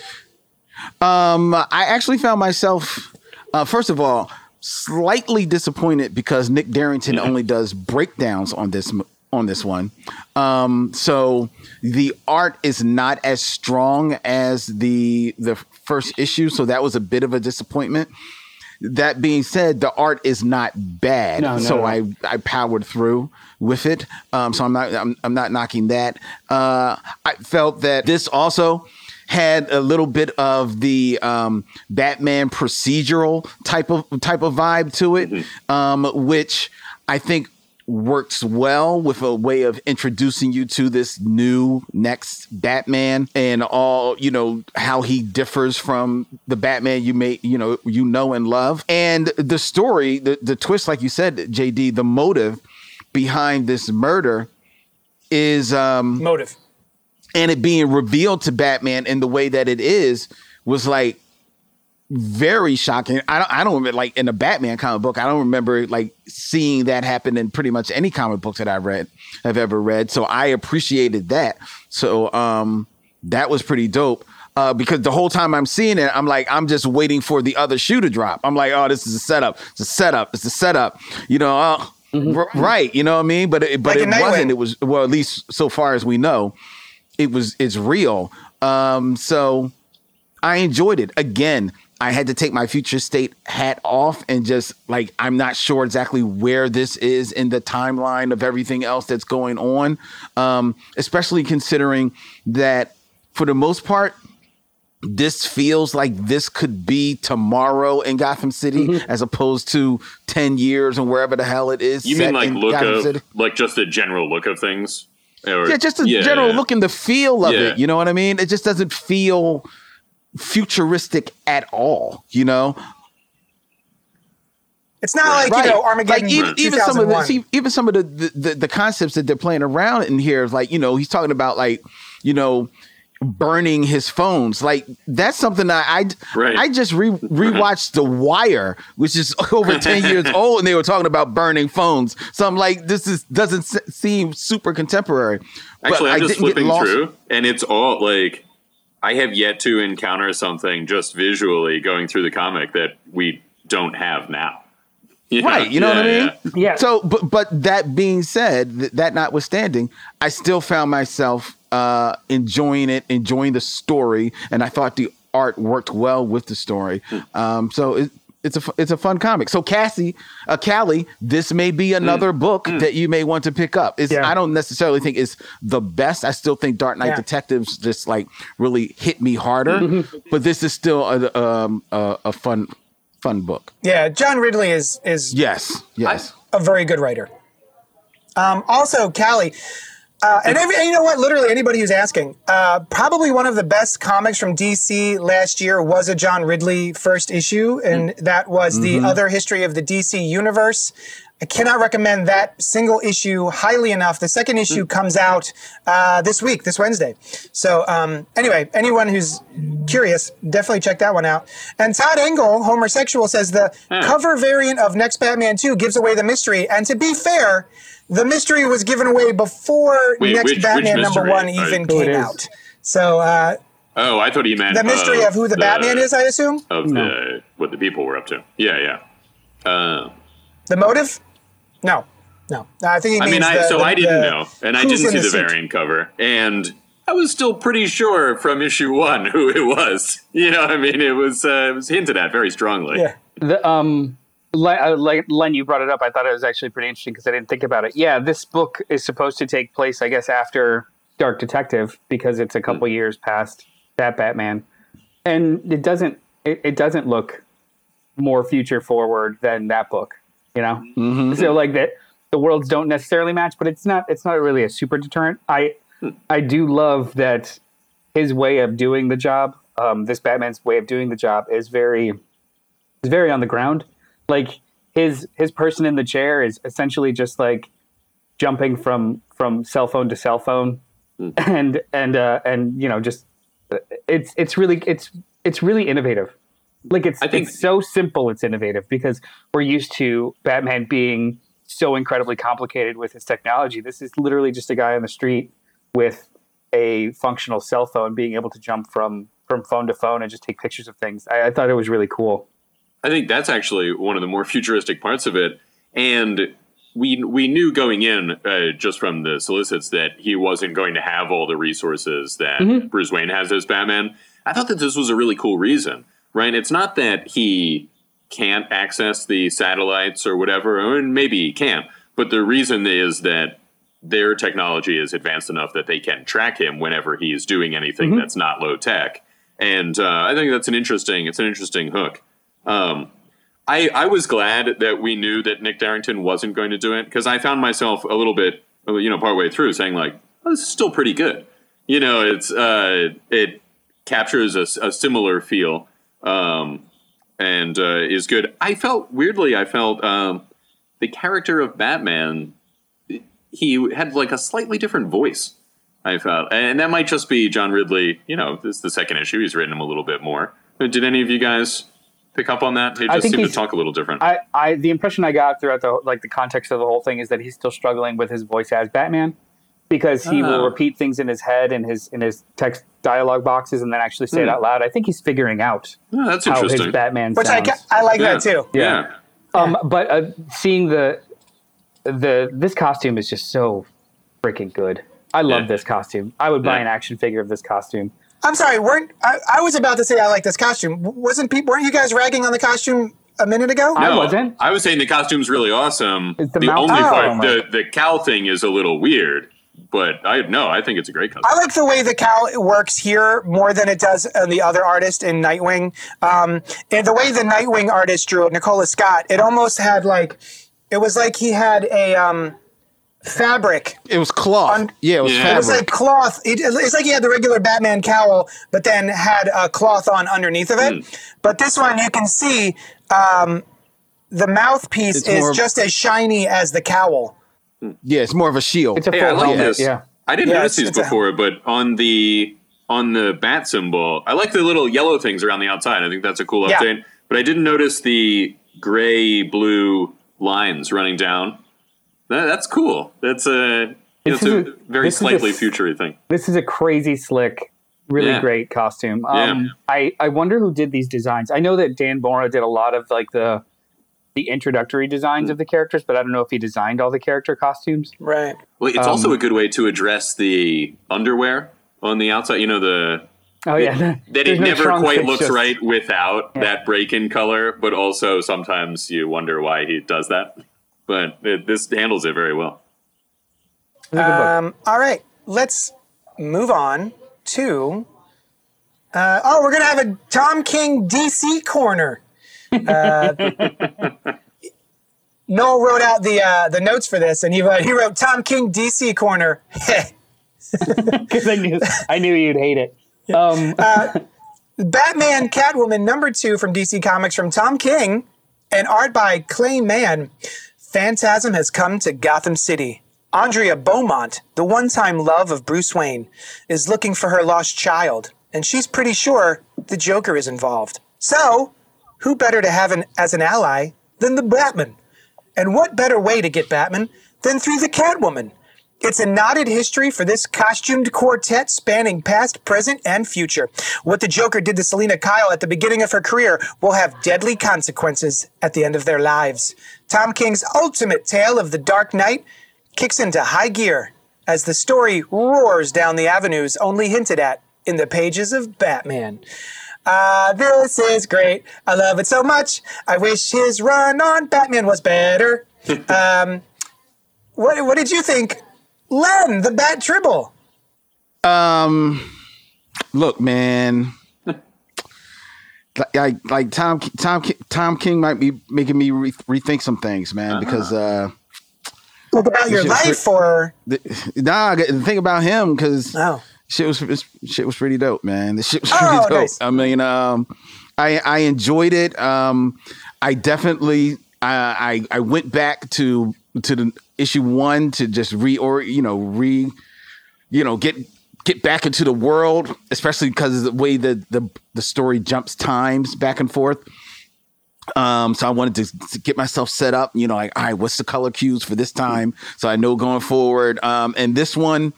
Um, I actually found myself, uh, first of all, slightly disappointed because Nick Derington only does breakdowns on this on this one. Um, so the art is not as strong as the the first issue, so that was a bit of a disappointment. That being said, the art is not bad, No, no, so no. I I powered through with it. Um, so I'm not I'm, I'm not knocking that. Uh, I felt that this also had a little bit of the um, Batman procedural type of type of vibe to it, um, which I think works well with a way of introducing you to this new next Batman and all you know how he differs from the Batman you may you know you know and love and the story the the twist like you said JD the motive behind this murder is um Motive. and it being revealed to Batman in the way that it is was like very shocking. I don't I don't remember like in a Batman comic book, I don't remember like seeing that happen in pretty much any comic book that I've read I've ever read. So I appreciated that. So um that was pretty dope. Uh, because the whole time I'm seeing it, I'm like, I'm just waiting for the other shoe to drop. I'm like, oh, this is a setup. It's a setup. It's a setup. You know, uh, r- right? You know what I mean? But it, but Like it wasn't. It was well, at least so far as we know, it was. It's real. Um, so I enjoyed it. Again, I had to take my future state hat off and just like I'm not sure exactly where this is in the timeline of everything else that's going on. Um, especially considering that for the most part, this feels like this could be tomorrow in Gotham City as opposed to 10 years and wherever the hell it is. You set mean like in look Gotham of City. like just the general look of things? Or- yeah, just the yeah, general yeah. look and the feel of Yeah. it. You know what I mean? It just doesn't feel futuristic at all. You know, It's not like you know Armageddon. Like even, even some of the see, even some of the, the the the concepts that they're playing around in here, like you know, he's talking about like you know burning his phones. Like that's something that I Right. I just re rewatched The Wire, which is over ten years old, and they were talking about burning phones. So I'm like, this is doesn't se- seem super contemporary. Actually, I I'm just flipping through, and it's all like I have yet to encounter something just visually going through the comic that we don't have now. You Right, you know what I mean? yeah. Yeah. So, but but that being said, th- that notwithstanding, I still found myself uh, enjoying it, enjoying the story, and I thought the art worked well with the story. Um, so it, it's a it's a fun comic. So Cassie, uh, Callie, this may be another book that you may want to pick up. It's Yeah. I don't necessarily think it's the best. I still think Dark Knight Yeah. Detectives just like really hit me harder, but this is still a um, a, a fun fun book. yeah, John Ridley is is Yes, yes. a very good writer. Um, also, Callie, uh, and, every, and you know what? Literally anybody who's asking, uh, probably one of the best comics from DC last year was a John Ridley first issue, and that was the other history of the DC universe. I cannot recommend that single issue highly enough. The second issue comes out uh, this week, this Wednesday. So um, anyway, anyone who's curious, definitely check that one out. And Todd Engel, homosexual, says the cover variant of Next Batman 2 gives away the mystery. And to be fair, the mystery was given away before Wait, Next which- which Batman number one even Who came out. So uh, Oh, I thought he meant the mystery uh, of who the, Batman is, I assume. of the what the people were up to. Yeah, yeah. Uh, The motive? No, no. I think he I means mean, I, the- so the- I didn't know, and I didn't see the, suit. variant cover, and I was still pretty sure from issue one who it was. You know, what I mean, it was uh, it was hinted at very strongly. Yeah. The, um, Len, uh, like Len, you brought it up. I thought it was actually pretty interesting because I didn't think about it. Yeah, this book is supposed to take place, I guess, after Dark Detective because it's a couple years past that Batman, and it doesn't it, it doesn't look more future forward than that book. You know, so like that the worlds don't necessarily match, but it's not it's not really a super deterrent. I I do love that his way of doing the job. Um, this Batman's way of doing the job is very is very on the ground. Like his his person in the chair is essentially just like jumping from from cell phone to cell phone, and and uh, and you know just it's it's really it's it's really innovative. Like it's think- it's so simple. It's innovative because we're used to Batman being so incredibly complicated with his technology. This is literally just a guy on the street with a functional cell phone being able to jump from from phone to phone and just take pictures of things. I, I thought it was really cool. I think that's actually one of the more futuristic parts of it, and we we knew going in uh, just from the solicits that he wasn't going to have all the resources that Mm-hmm. Bruce Wayne has as Batman. I thought that this was a really cool reason, right? It's not that he can't access the satellites or whatever, or maybe he can, but the reason is that their technology is advanced enough that they can track him whenever he's doing anything Mm-hmm. that's not low tech. And uh, I think that's an interesting it's an interesting hook. Um, I, I was glad that we knew that Nick Derington wasn't going to do it because I found myself a little bit, you know, partway through saying like, oh, this is still pretty good. You know, it's uh, it captures a, a similar feel um, and uh, is good. I felt weirdly, I felt um, the character of Batman. He had like a slightly different voice. I felt, and that might just be John Ridley. You know, this is the second issue. He's written him a little bit more. Did any of you guys pick up on that? He I just think seemed to he's- talk a little different. I, I the impression I got throughout the like the context of the whole thing is that he's still struggling with his voice as Batman because he will Oh. repeat things in his head in his in his text dialogue boxes and then actually say it Hmm. out loud. I think he's figuring out Oh, that's how his interesting. Batman Which I, sounds. ca- I like yeah. that too. Yeah. Um, but uh, seeing the the this costume is just so freaking good. I love Yeah. this costume. I would buy Yeah. an action figure of this costume. I'm sorry, weren't I, I was about to say I like this costume. Wasn't people weren't you guys ragging on the costume a minute ago? No, I No, wasn't. I was saying the costume's really awesome. It's The, the mouth- only Oh, part, the the cowl thing is a little weird, but I no, I think it's a great costume. I like the way the cowl works here more than it does on the other artist in Nightwing. Um, and the way the Nightwing artist drew it, Nicola Scott, it almost had like, it was like he had a, um, fabric. It was cloth. On- yeah, it was Yeah. It was like cloth. It, it's like he had the regular Batman cowl, but then had a cloth on underneath of it. But this one, you can see um, the mouthpiece It's is more- just as shiny as the cowl. yeah, it's more of a shield. It's a Hey, full I like helmet. this. Yeah. I didn't Yeah, notice it's- these it's a- before, but on the on the bat symbol, I like the little yellow things around the outside. I think that's a cool Yeah. update. But I didn't notice the gray blue lines running down. That, that's cool. That's a This it's a a- very this is a slightly s- futury thing. This is a crazy slick, really Yeah. great costume. Um, Yeah. I, I wonder who did these designs. I know that Dan Mora did a lot of like the the introductory designs of the characters, but I don't know if he designed all the character costumes. Right. Well, it's Um, also a good way to address the underwear on the outside. You know the Oh yeah, that There's it no never trunks, quite looks just- right without Yeah. that break in color, but also sometimes you wonder why he does that. But it, this handles it very well. It's a good book. Um, all right, let's move on to. Uh, oh, we're gonna have a Tom King DC corner. Uh, Noel wrote out the uh, the notes for this, and he wrote, he wrote Tom King DC corner. because I knew I knew you'd hate it. Um, Batman Catwoman number two from DC Comics from Tom King and art by Clay Mann. Phantasm has come to Gotham City. Andrea Beaumont, the one time love of Bruce Wayne, is looking for her lost child, and she's pretty sure the Joker is involved. So, who better to have an, as an ally than the Batman? And what better way to get Batman than through the Catwoman? It's a knotted history for this costumed quartet spanning past, present, and future. What the Joker did to Selina Kyle at the beginning of her career will have deadly consequences at the end of their lives. Tom King's ultimate tale of the Dark Knight kicks into high gear as the story roars down the avenues only hinted at in the pages of Batman. Ah, this is great. I love it so much. I wish his run on Batman was better. um, what, what did you think? Len, the Bat Tribble. Um, look, man. Like, like, like Tom, Tom, Tom King might be making me re- rethink some things, man. Because uh, Talk about your shit was life or. the, nah, I got to think about him because Oh. shit was shit was pretty dope, man. The shit was Oh, pretty dope. nice. I mean, um, I I enjoyed it. Um, I definitely I I, I went back to to the issue one to just re or you know re you know get get back into the world, especially because of the way that the the story jumps times back and forth. Um, so I wanted to, to get myself set up, you know, like, all right, what's the color cues for this time? So I know going forward. Um, and this one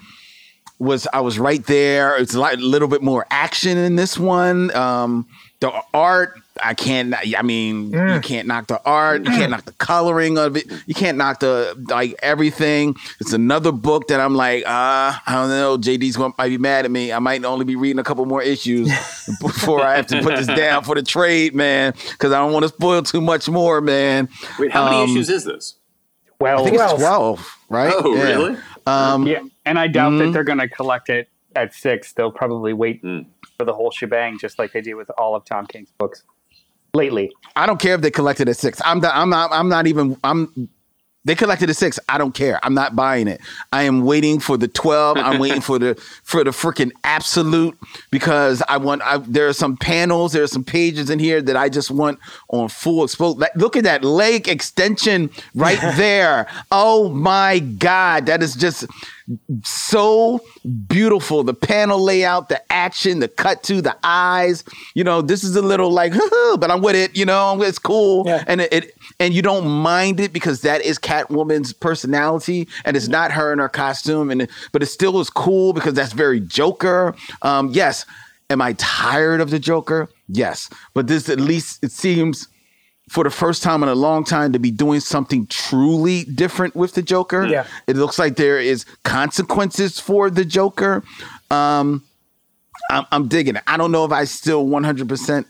was, I was right there. It's a lot- little bit more action in this one. Um, the art, I can't, I mean, you can't knock the art, you can't knock the coloring of it, you can't knock the, like, everything. It's another book that I'm like, uh, I don't know, JD's going might be mad at me. I might only be reading a couple more issues before I have to put this down for the trade, man, because I don't want to spoil too much more, man. Wait, how many Um, issues is this? well, I think it's 12. 12, right? Oh, Yeah. really? Um, yeah, and I doubt Mm-hmm. that they're going to collect it at six. They'll probably wait Mm. for the whole shebang, just like they do with all of Tom King's books lately. I don't care if they collected at six. I'm not, I'm not. I'm not even. I'm. They collected a six. I don't care. I'm not buying it. I am waiting for the twelve. I'm waiting for the for the freaking absolute because I want. I, there are some panels. There are some pages in here that I just want on full exposed. Like, look at that leg extension right there. Oh my god, that is just so beautiful. The panel layout, the action, the cut to the eyes. You know, this is a little like, but I'm with it. You know, it's cool, Yeah. and it, it and you don't mind it because that is Catwoman's personality, and it's not her in her costume, and but it still is cool because that's very Joker. Um, yes, am I tired of the Joker? Yes, but this at least it seems for the first time in a long time to be doing something truly different with the Joker. Yeah. It looks like there is consequences for the Joker. Um, I'm, I'm digging it. I don't know if I still 100%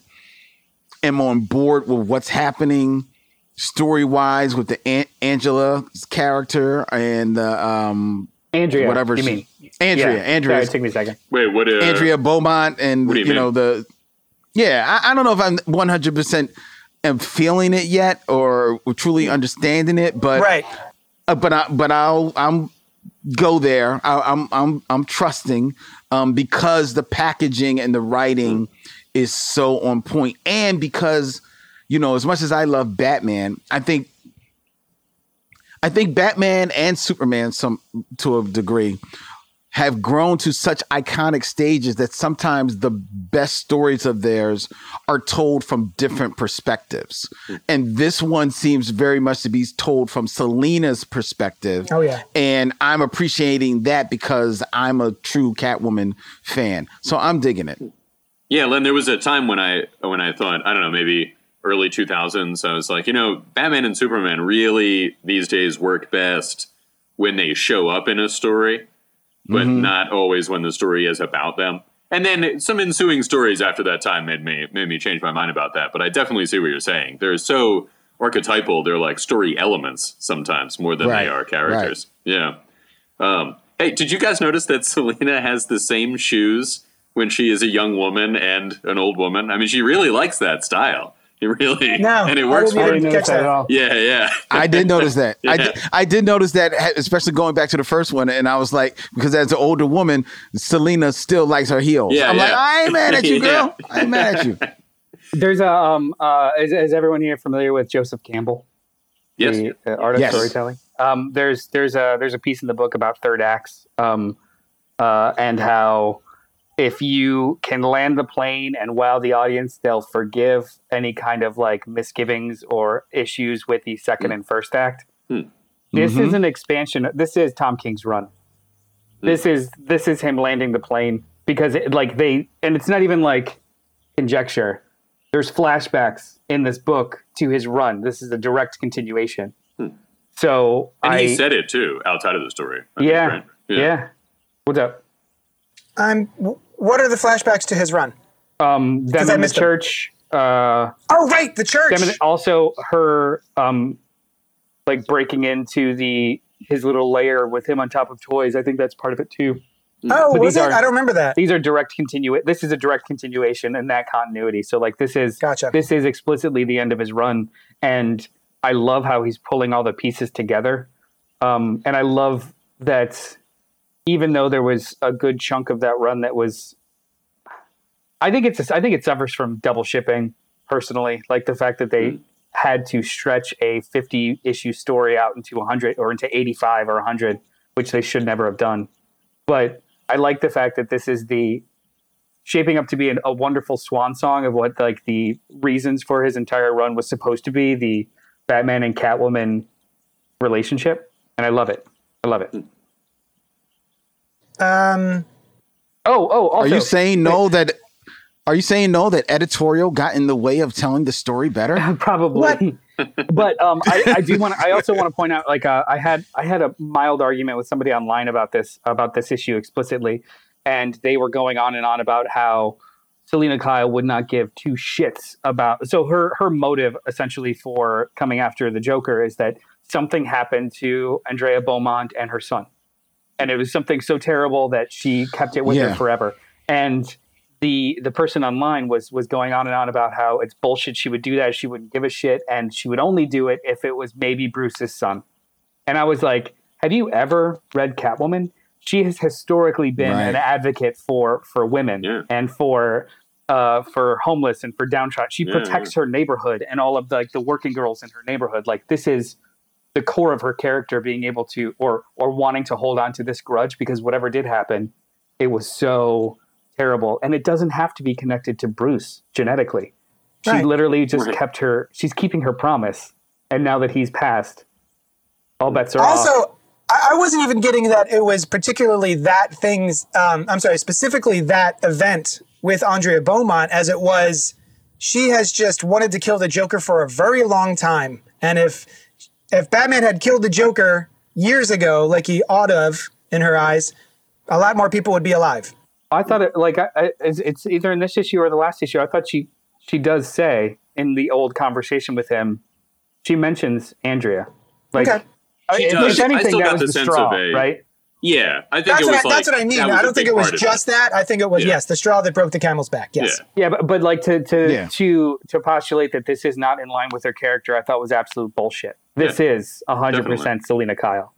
am on board with what's happening story wise with the An- Angela's character and the um, Andrea, whatever you she- mean? Andrea, Yeah. Andrea's- Sorry, it took me a second. Wait, what? Uh, Andrea Beaumont and you, you know the yeah I, I don't know if I'm 100 percent am feeling it yet or truly understanding it but Right. uh, but I but I'll I'm go there. I, I'm I'm I'm trusting um, because the packaging and the writing is so on point, and because you know as much as I love Batman, I think I think Batman and Superman some to a degree have grown to such iconic stages that sometimes the best stories of theirs are told from different perspectives. And this one seems very much to be told from Selina's perspective. Oh, yeah. And I'm appreciating that because I'm a true Catwoman fan. So I'm digging it. Yeah, Len, there was a time when I when I thought, I don't know, maybe early 2000s, I was like, you know, Batman and Superman really these days work best when they show up in a story, but not always when the story is about them. And then some ensuing stories after that time made me made me change my mind about that. But I definitely see what you're saying. They're so archetypal. They're like story elements sometimes more than Right, they are characters. Yeah. Um, hey, did you guys notice that Selina has the same shoes when she is a young woman and an old woman? I mean, she really likes that style. It really, No, and it I works didn't for I didn't Catch that that. at all. Yeah, yeah. I did notice that. I, did, I did notice that, especially going back to the first one. And I was like, because as an older woman, Selina still likes her heels. Yeah, I'm like. I ain't mad at you, girl. I ain't mad at you. There's a um uh is, is everyone here familiar with Joseph Campbell? Yes. the uh, art of Yes. storytelling. Um, there's there's a there's a piece in the book about third acts, um, uh, and how if you can land the plane and wow the audience, they'll forgive any kind of like misgivings or issues with the second and first act. Hmm. This Mhm. is an expansion. This is Tom King's run. This is this is him landing the plane because it, like they and it's not even like conjecture. There's flashbacks in this book to his run. This is a direct continuation. So And I he said it too outside of the story. I think, yeah, yeah What's up? W- what are the flashbacks to his run? Um, them I in the church. Uh, Oh, right, the church. them in, also her um, like breaking into the his little lair with him on top of toys. I think that's part of it too. oh, but was it? are- I don't remember that. These are direct continue. This is a direct continuation in that continuity. So like this is Gotcha. this is explicitly the end of his run, and I love how he's pulling all the pieces together. Um, and I love that even though there was a good chunk of that run that was, I think it's I think it suffers from double shipping personally, like the fact that they hmm. had to stretch a 50 issue story out into 100 or into 85 or 100, which they should never have done. But I like the fact that this is the shaping up to be an, a wonderful swan song of what like the reasons for his entire run was supposed to be the Batman and Catwoman relationship, and I love it. I love it. Hmm. Um, Oh, oh, Are you saying no that? Are you saying no that editorial got in the way of telling the story better? probably but um, I, I do want i also want to point out like uh, i had i had a mild argument with somebody online about this about this issue explicitly and they were going on and on about how selina kyle would not give two shits about so her her motive essentially for coming after the joker is that something happened to andrea beaumont and her son and it was something so terrible that she kept it with Yeah. her forever and the the person online was was going on and on about how it's bullshit she would do that she wouldn't give a shit and she would only do it if it was maybe Bruce's son. And I was like, have you ever read Catwoman? She has historically been Right. an advocate for for women Yeah. and for uh, for homeless and for downtrodden. She Yeah, protects her neighborhood and all of the, like the working girls in her neighborhood. Like this is the core of her character being able to or or wanting to hold on to this grudge because whatever did happen, it was so terrible. And it doesn't have to be connected to Bruce genetically. She Right. literally just Right. kept her she's keeping her promise. And now that he's passed, all bets are off. also, I, I wasn't even getting that it was particularly that thing's. Um, I'm sorry, specifically that event with Andrea Beaumont, as it was. She has just wanted to kill the Joker for a very long time, and if if Batman had killed the Joker years ago, like he ought to have in her eyes, a lot more people would be alive. I thought it like I, I, it's, it's either in this issue or the last issue. I thought she she does say in the old conversation with him, she mentions Andrea. Like, Okay. I- She if does. I anything, still that got was the the sense straw, of a- right? Yeah, I think That's it what, was I, like that's what I mean. that was I a don't think it was part of just that. I think it was Yeah. yes, the straw that broke the camel's back. Yes. Yeah. Yeah, but, but like to to Yeah. to to postulate that this is not in line with her character, I thought was absolute bullshit. This is hundred Definitely. percent Selina Kyle.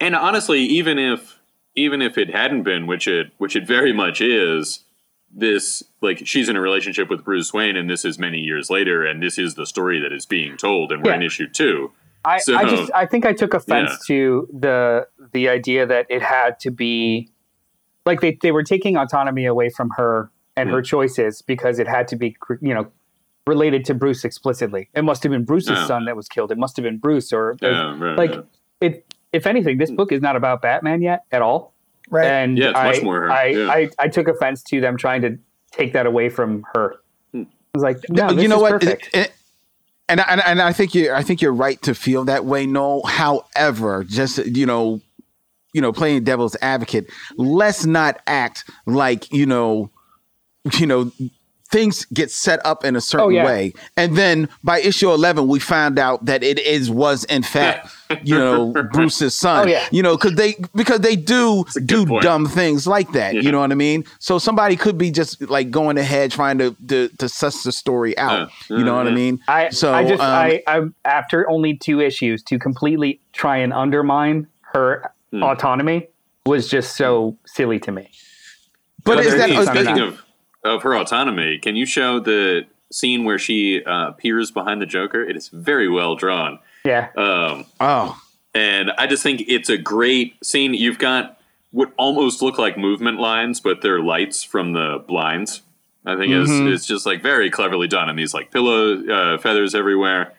And honestly, even if even if it hadn't been, which it which it very much is, this like she's in a relationship with Bruce Wayne, and this is many years later, and this is the story that is being told, and we're in issue two. I, So- I just I think I took offense Yeah. to the the idea that it had to be like they, they were taking autonomy away from her and Hmm. her choices because it had to be you know related to Bruce explicitly. It must have been Bruce's Yeah. son that was killed. It must have been Bruce or Yeah, right, like right. it. If anything, this book is not about Batman yet at all. Right. And Yeah, it's I, much more her. I, Yeah. I, I took offense to them trying to take that away from her. Hmm. I was like, no, you this know is what? Perfect. It- it- and, I- and I- and I think you I think you're right to feel that way. No, however, just you know, you know, playing devil's advocate, let's not act like you know, you know. Things get set up in a certain Oh, yeah. way, and then by issue eleven, we found out that it is was in fact, you know, Bruce's son. Oh, yeah. You know, because they because they do do point. dumb things like that. Yeah. You know what I mean? So somebody could be just like going ahead trying to to, to suss the story out. Yeah. You know what I mean? I so I just um, I I after only two issues to completely try and undermine her Hmm. autonomy was just so silly to me. but Well, is that, there uh, is speaking of of her autonomy? Can you show the scene where she uh, peers behind the Joker? It is very well drawn. Yeah. Um, oh and I just think it's a great scene. You've got what almost look like movement lines, but they're lights from the blinds. I think Mhm. it's it's just like very cleverly done, and these like pillow uh, feathers everywhere.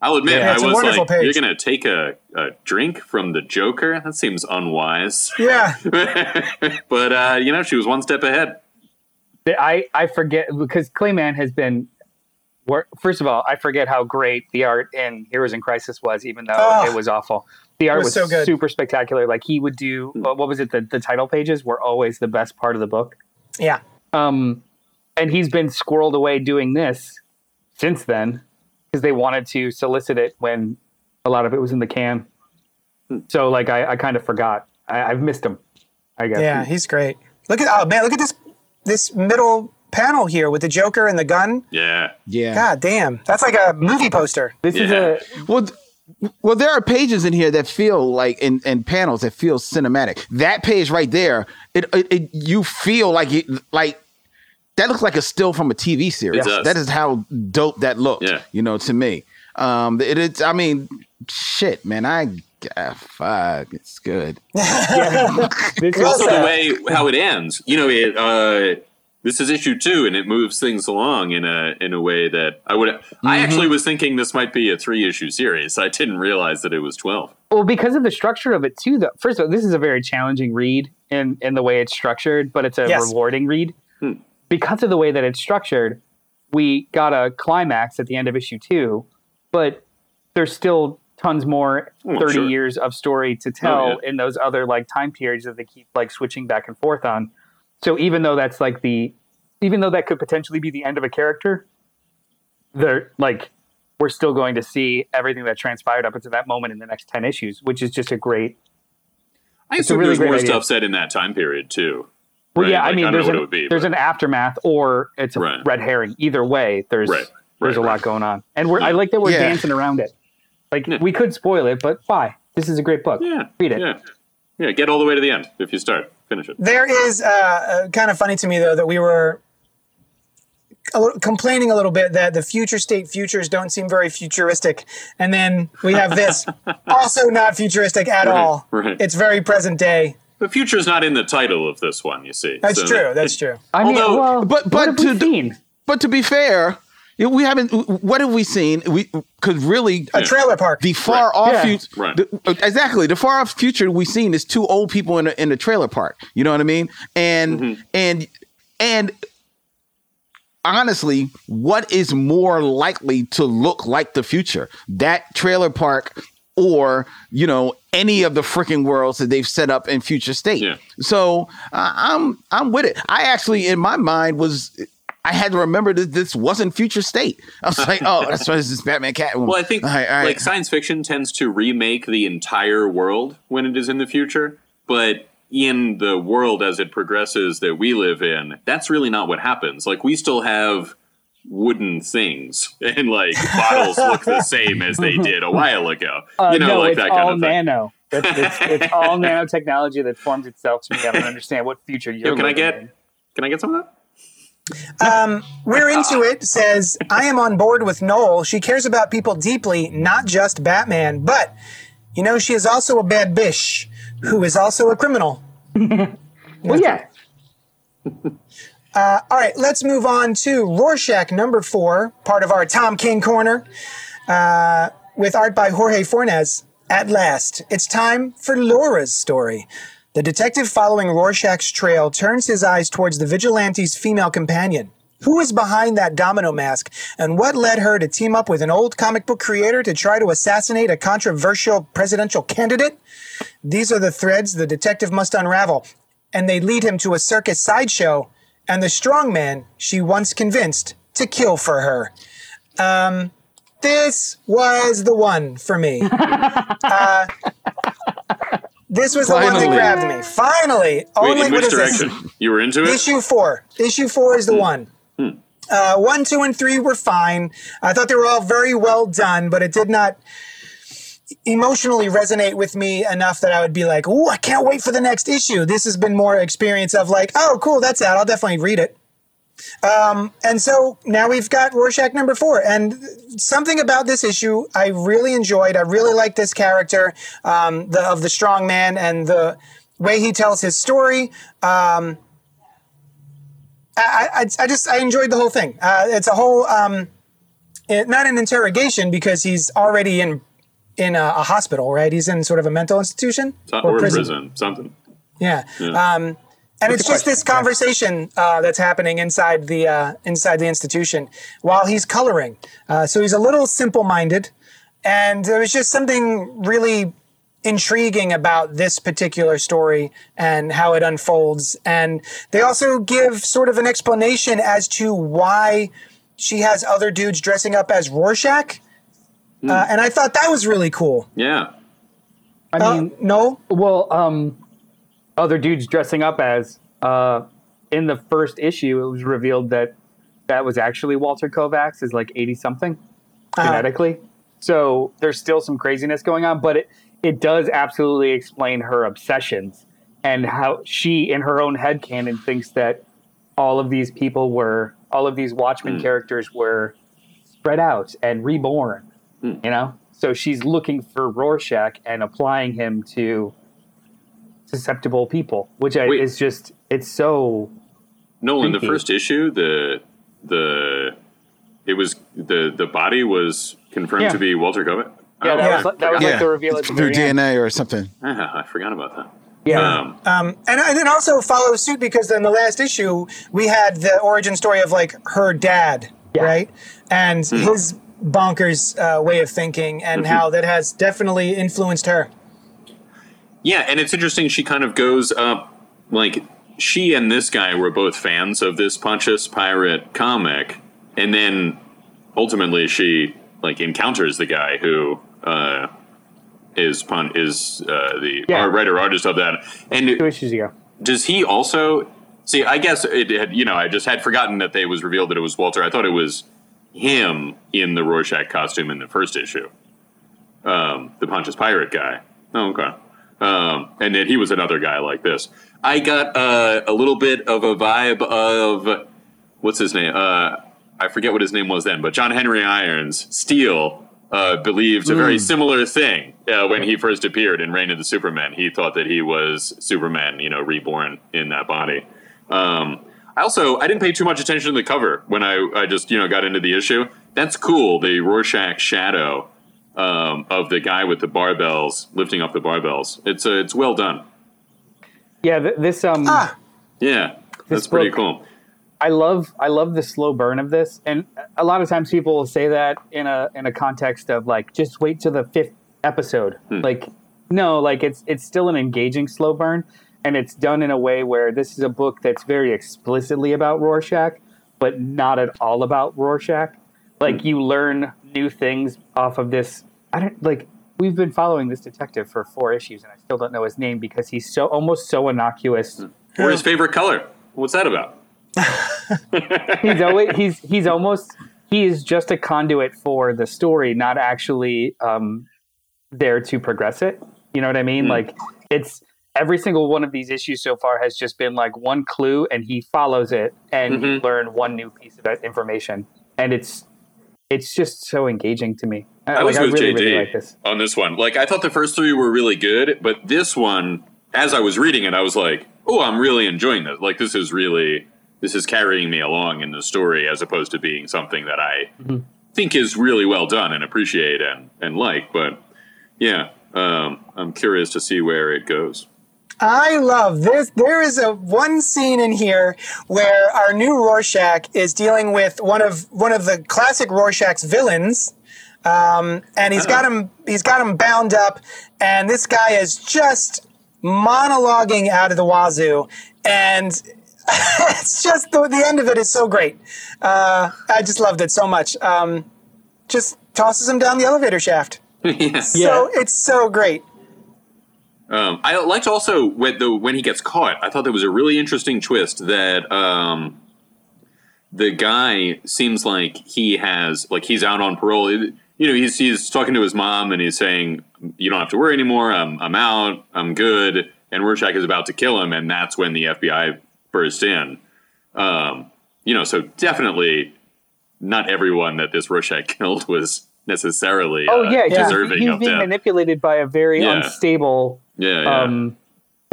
I'll admit, Yeah, I was like, page. "You're gonna take a, a drink from the Joker? That seems unwise." yeah. but uh, you know, she was one step ahead. I I forget because Clay Mann has been first of all, I forget how great the art in Heroes in Crisis was, even though Oh. it was awful. The art was was, so good. super spectacular. Like he would do what what was it? The the title pages were always the best part of the book. Yeah. Um, and he's been squirreled away doing this since then because they wanted to solicit it when a lot of it was in the can. So like I, I kind of forgot. I, I've missed him. I guess. Yeah, he's great. Look at oh man, look at this this middle panel here with the Joker and the gun. Yeah, yeah. God damn, that's like a movie poster. This is a Well, well, there are pages in here that feel like in, in panels that feel cinematic. That page right there, it, it, it you feel like it like that looks like a still from a TV series. It does. That is how dope that looked. Yeah. You know, to me, um, it, it's. I mean, shit, man. I ah, fuck, it's good. this is also the way how it ends. You know, it. Uh, this is issue two, and it moves things along in a in a way that I would. I actually was thinking this might be a three issue series. I didn't realize that it was twelve. Well, because of the structure of it too. Though, first of all, this is a very challenging read in in the way it's structured, but it's a Yes. rewarding read. Hmm. Because of the way that it's structured, we got a climax at the end of issue two, but there's still tons more Oh, 30 sure. years of story to oh, tell Oh, yeah. in those other like time periods that they keep like switching back and forth on. So even though that's like the even though that could potentially be the end of a character, they're like we're still going to see everything that transpired up until that moment in the next 10 issues, which is just a great I It's assume really there's great more idea. stuff said in that time period too. Well, right? yeah, Like, I mean, don't there's an be. there's an aftermath, or it's a Right. red herring. Either way, there's Right, there's right, a lot going on, and we're I like that we're Yeah. dancing around it. Like Yeah. we could spoil it, but why? This is a great book. yeah, read it. Yeah, yeah. Get all the way to the end if you start. Finish it. There is uh, uh, kind of funny to me though that we were a little, complaining a little bit that the future state futures don't seem very futuristic, and then we have this also not futuristic at all. right. It's very present day. The future is not in the title of this one. You see, That's So true. That's true. I mean, Although- well, But- but to- But to be fair, you know, we haven't. What have we seen? We because really A trailer park. the far Right. off Yeah. future, Right. the- exactly the far off future we've seen is two old people in a, in a trailer park. You know what I mean? And Mm-hmm. and and honestly, what is more likely to look like the future? That trailer park. Or you know any of the freaking worlds that they've set up in future state. Yeah. So uh, I'm I'm with it. I actually in my mind was I had to remember that this wasn't future state. I was like, oh, that's why this is Batman Catwoman. Well, I think All right, all right. like science fiction tends to remake the entire world when it is in the future, but in the world as it progresses that we live in, that's really not what happens. Like we still have wooden things and like bottles look the same as they did a while ago. Uh, you know, no, like it's that all kind of thing. nano. It's, it's, it's all nanotechnology that forms itself to me. I don't understand what future you're. Yo, can I get in. can I get some of that? We're into it says, I am on board with Noel. She cares about people deeply, not just Batman. But, you know, she is also a bad bitch who is also a criminal. Well, yeah. All right, let's move on to Rorschach number four, part of our Tom King corner, uh, with art by Jorge Fornes. At last, it's time for Laura's story. The detective following Rorschach's trail turns his eyes towards the vigilante's female companion. Who is behind that domino mask, and what led her to team up with an old comic book creator to try to assassinate a controversial presidential candidate? These are the threads the detective must unravel, and they lead him to a circus sideshow and the strong man she once convinced to kill for her. Um, this was the one for me. uh, this was the one that grabbed me. Finally, Wait, only in which is this? direction? You were into it? Issue four. Issue four is the one. Uh, one, two, and three were fine. I thought they were all very well done, but it did not emotionally resonate with me enough that I would be like, "Ooh, I can't wait for the next issue." This has been more experience of like, "Oh, cool, that's out. I'll definitely read it." Um, and so now we've got Rorschach number four, and something about this issue I really enjoyed. I really like this character um, the, of the strong man and the way he tells his story. Um, I, I, I just I enjoyed the whole thing. Uh, it's a whole um, it, not an interrogation because he's already in in a, a hospital, right? He's in sort of a mental institution So- or in prison, something. Yeah. Um, and it's just this conversation uh, that's happening inside the uh, inside the institution while he's coloring. Uh, so he's a little simple-minded, and there was just something really intriguing about this particular story and how it unfolds. And they also give sort of an explanation as to why she has other dudes dressing up as Rorschach. Uh, and I thought that was really cool. Yeah. I Uh, mean, no, well, um, other dudes dressing up as uh, in the first issue, it was revealed that that was actually Walter Kovacs is like eighty something ah. genetically. So there's still some craziness going on, but it it does absolutely explain her obsessions and how she, in her own head canon, thinks that all of these people were all of these Watchmen hmm. characters were spread out and reborn. Hmm. You know, so she's looking for Rorschach and applying him to susceptible people, which I, Wait. is just it's so No, in the first issue, the the it was the the body was confirmed Yeah. to be Walter Kovac. yeah. That Yeah. was like, that was like the reveal at the through very end. DNA or something. I forgot about that. Yeah, Um, Um, and, and then also follow suit because in the last issue we had the origin story of like her dad, Yeah. right, and his bonkers uh, way of thinking and how that has definitely influenced her. Yeah, and it's interesting. She kind of goes up like she and this guy were both fans of this Pontius Pirate comic, and then ultimately she like encounters the guy who uh, is Pon- is uh, the Yeah. art writer artist of that. And two issues ago. does he also see? I guess it had you know I just had forgotten that they was revealed that it was Walter. I thought it was him in the Rorschach costume in the first issue, um, the Pontius Pirate guy. Oh, okay. Um, and then he was another guy like this. I got uh, a little bit of a vibe of what's his name? Uh, I forget what his name was then, but John Henry Irons Steele uh, believed a very similar thing uh, when he first appeared in Reign of the Superman. He thought that he was Superman, you know, reborn in that body. Um, I also I didn't pay too much attention to the cover when I, I just you know got into the issue. That's cool. The Rorschach shadow um, of the guy with the barbells lifting up the barbells. It's uh, it's well done. Yeah, th- this um, Ah, Yeah, This that's pretty cool. I love I love the slow burn of this, and a lot of times people will say that in a in a context of like just wait till the fifth episode. Like no, like it's it's still an engaging slow burn, and it's done in a way where this is a book that's very explicitly about Rorschach, but not at all about Rorschach. Like you learn new things off of this. I don't like. We've been following this detective for four issues, and I still don't know his name because he's so almost so innocuous. Or his favorite color. What's that about? he's always he's he's almost he is just a conduit for the story, not actually um, there to progress it. You know what I mean? Mm. Like it's every single one of these issues so far has just been like one clue, and he follows it, and you Mhm. learn one new piece of that information, and it's it's just so engaging to me. I, I like, was I with really, JD really like this. on this one. Like I thought the first three were really good, but this one, as I was reading it, I was like, "Oh, I'm really enjoying this. Like this is really this is carrying me along in the story, as opposed to being something that I Mm-hmm. think is really well done and appreciate and and like." But yeah, um, I'm curious to see where it goes. I love this. There is a one scene in here where our new Rorschach is dealing with one of one of the classic Rorschach's villains, um, and he's got him he's got him bound up, and this guy is just monologuing out of the wazoo, and it's just the, the end of it is so great. Uh, I just loved it so much. Um, just tosses him down the elevator shaft. yes. So it's so great. Um, I liked also when the when he gets caught. I thought there was a really interesting twist that um, the guy seems like he has like he's out on parole. You know, he's he's talking to his mom and he's saying, "You don't have to worry anymore. I'm I'm out. I'm good." And Rorschach is about to kill him, and that's when the FBI burst in. Um, you know, so definitely not everyone that this Rorschach killed was necessarily Oh uh, yeah, he's, deserving he's of being death. manipulated by a very Yeah. unstable yeah, yeah, um,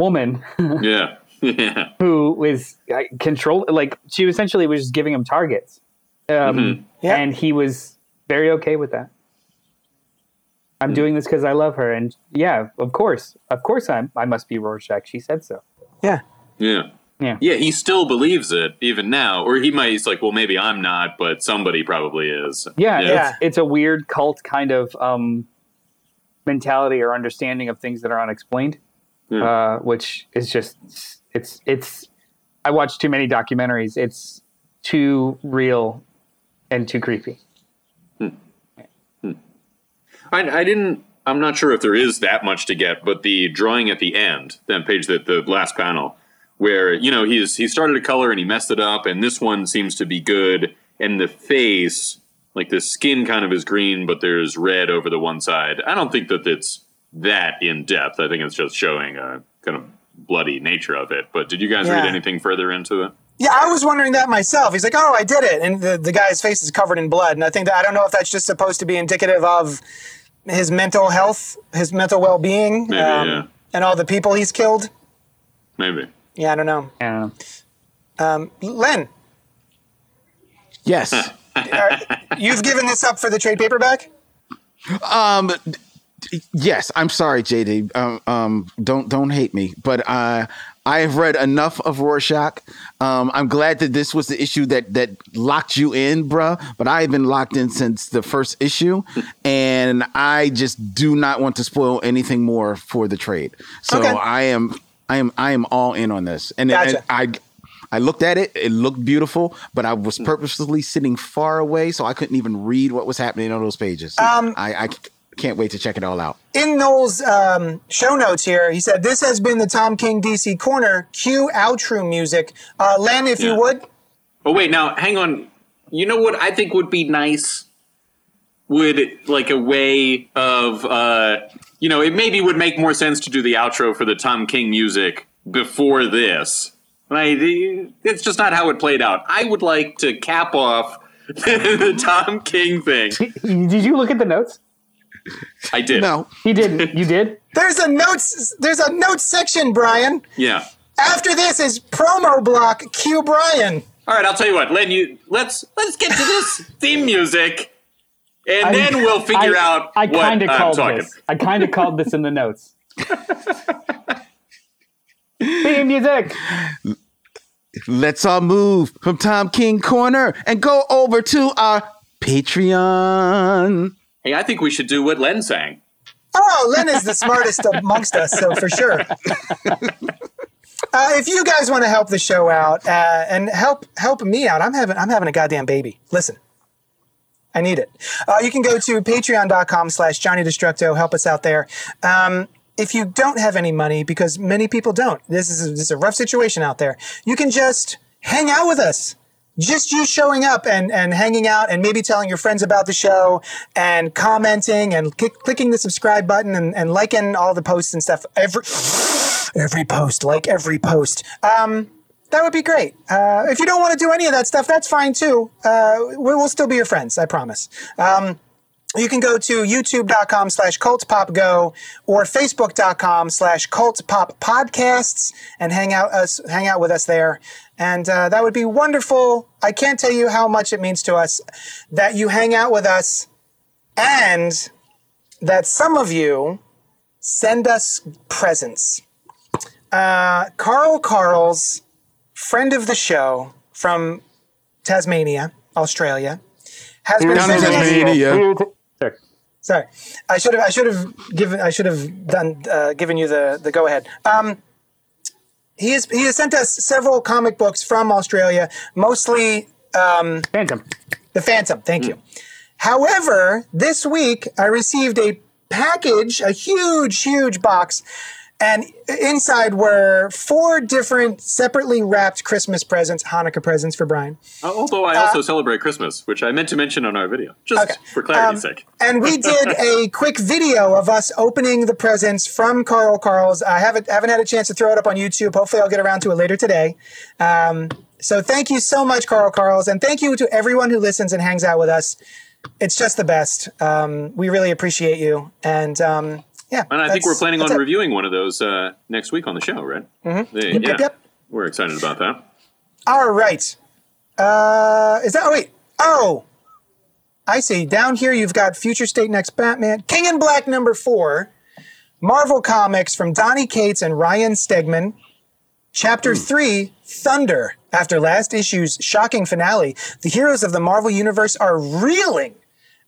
woman yeah, yeah. who was uh, control like she essentially was just giving him targets um, Mhm. Yeah. and he was very okay with that i'm doing this because i love her and yeah of course of course i'm i must be rorschach she said so Yeah. Yeah. Yeah. Yeah, he still believes it even now. Or he might, he's like, well, maybe I'm not, but somebody probably is. yeah, Yeah. It's, it's a weird cult kind of um, mentality or understanding of things that are unexplained Yeah. uh, which is just it's it's i watch too many documentaries it's too real and too creepy I, I didn't, I'm not sure if there is that much to get, but the drawing at the end, that page, that the last panel, where, you know, he's, he started a color and he messed it up, and this one seems to be good, and the face, like the skin kind of is green, but there's red over the one side. I don't think that it's that in depth. I think it's just showing a kind of bloody nature of it. But did you guys read anything further into it? Yeah, I was wondering that myself. He's like, "Oh, I did it," and the, the guy's face is covered in blood. And I think that I don't know if that's just supposed to be indicative of his mental health, his mental well being, Maybe, yeah. and all the people he's killed. Maybe. Yeah, I don't know. and Um, Len, Yes. are- you've given this up for the trade paperback. Um, yes, I'm sorry, JD. Um, um, don't don't hate me, but uh, I have read enough of Rorschach. Um, I'm glad that this was the issue that that locked you in, bruh. But I have been locked in since the first issue, and I just do not want to spoil anything more for the trade. So Okay. I am I am I am all in on this, and, and I. I looked at it; it looked beautiful, but I was purposely sitting far away, so I couldn't even read what was happening on those pages. Um, I, I can't wait to check it all out. In Noel's um, show notes here, he said, This has been the Tom King DC Corner. Cue outro music. Uh, Len, if you would. Oh wait, now hang on. You know what I think would be nice? Would like a way of uh you know, it maybe would make more sense to do the outro for the Tom King music before this. Right? It's just not how it played out. I would like to cap off the Tom King thing. did you look at the notes I did. No, he didn't you did There's a notes. There's a notes section, Brian. Yeah. After this is promo block. Cue Brian. All right, I'll tell you what, Len, you let's let's get to this theme music and I- then we'll figure I, out I what kind of I'm called talking. this. I kind of called this in the notes. Theme music. let's all move from Tom King Corner and go over to our Patreon. Hey, I think we should do what Len sang. Oh, Len is the smartest amongst us, so for sure. Uh, if you guys want to help the show out uh, and help help me out, I'm having I'm having a goddamn baby. Listen, I need it. Uh, you can go to patreon.com slash Johnny Destructo. Help us out there. Um, if you don't have any money, because many people don't, this is a, this is a rough situation out there. You can just hang out with us. Just you showing up and, and hanging out and maybe telling your friends about the show and commenting and click, clicking the subscribe button and, and liking all the posts and stuff. Every every post, like every post. Um, that would be great. Uh, if you don't want to do any of that stuff, that's fine too. Uh, we will still be your friends, I promise. Um, you can go to youtube.com slash cultpopgo or facebook.com slash cultpoppodcasts and hang out us hang out with us there. And uh, that would be wonderful. I can't tell you how much it means to us that you hang out with us and that some of you send us presents. Uh, carl carl's friend of the show from tasmania australia has been Down in sending us- Tasmania. Sorry. I should have. I should have given. I should have done. Uh, given you the the go ahead. Um, he has he has sent us several comic books from Australia, mostly Phantom. the Phantom. Thank you. However, this week I received a package, a huge, huge box, and inside were four different separately wrapped Christmas presents, Hanukkah presents for Brian. Although I also celebrate Christmas, which I meant to mention on our video, just Okay. for clarity's Um, sake. and we did a quick video of us opening the presents from Carl Carl's. I haven't haven't had a chance to throw it up on YouTube. Hopefully, I'll get around to it later today. Um, so thank you so much, Carl Carl's, and thank you to everyone who listens and hangs out with us. It's just the best. Um, we really appreciate you, and um, yeah. And I think we're planning on it. reviewing one of those uh, next week on the show, right? Mm-hmm. Yep, yeah, yep, yep. we're excited about that. All right. Uh, is that? Oh wait. Oh, I see. Down here, you've got Future State Next Batman, King in Black number four, Marvel Comics from Donny Cates and Ryan Stegman, Chapter three, Thunder. After last issue's shocking finale, the heroes of the Marvel Universe are reeling.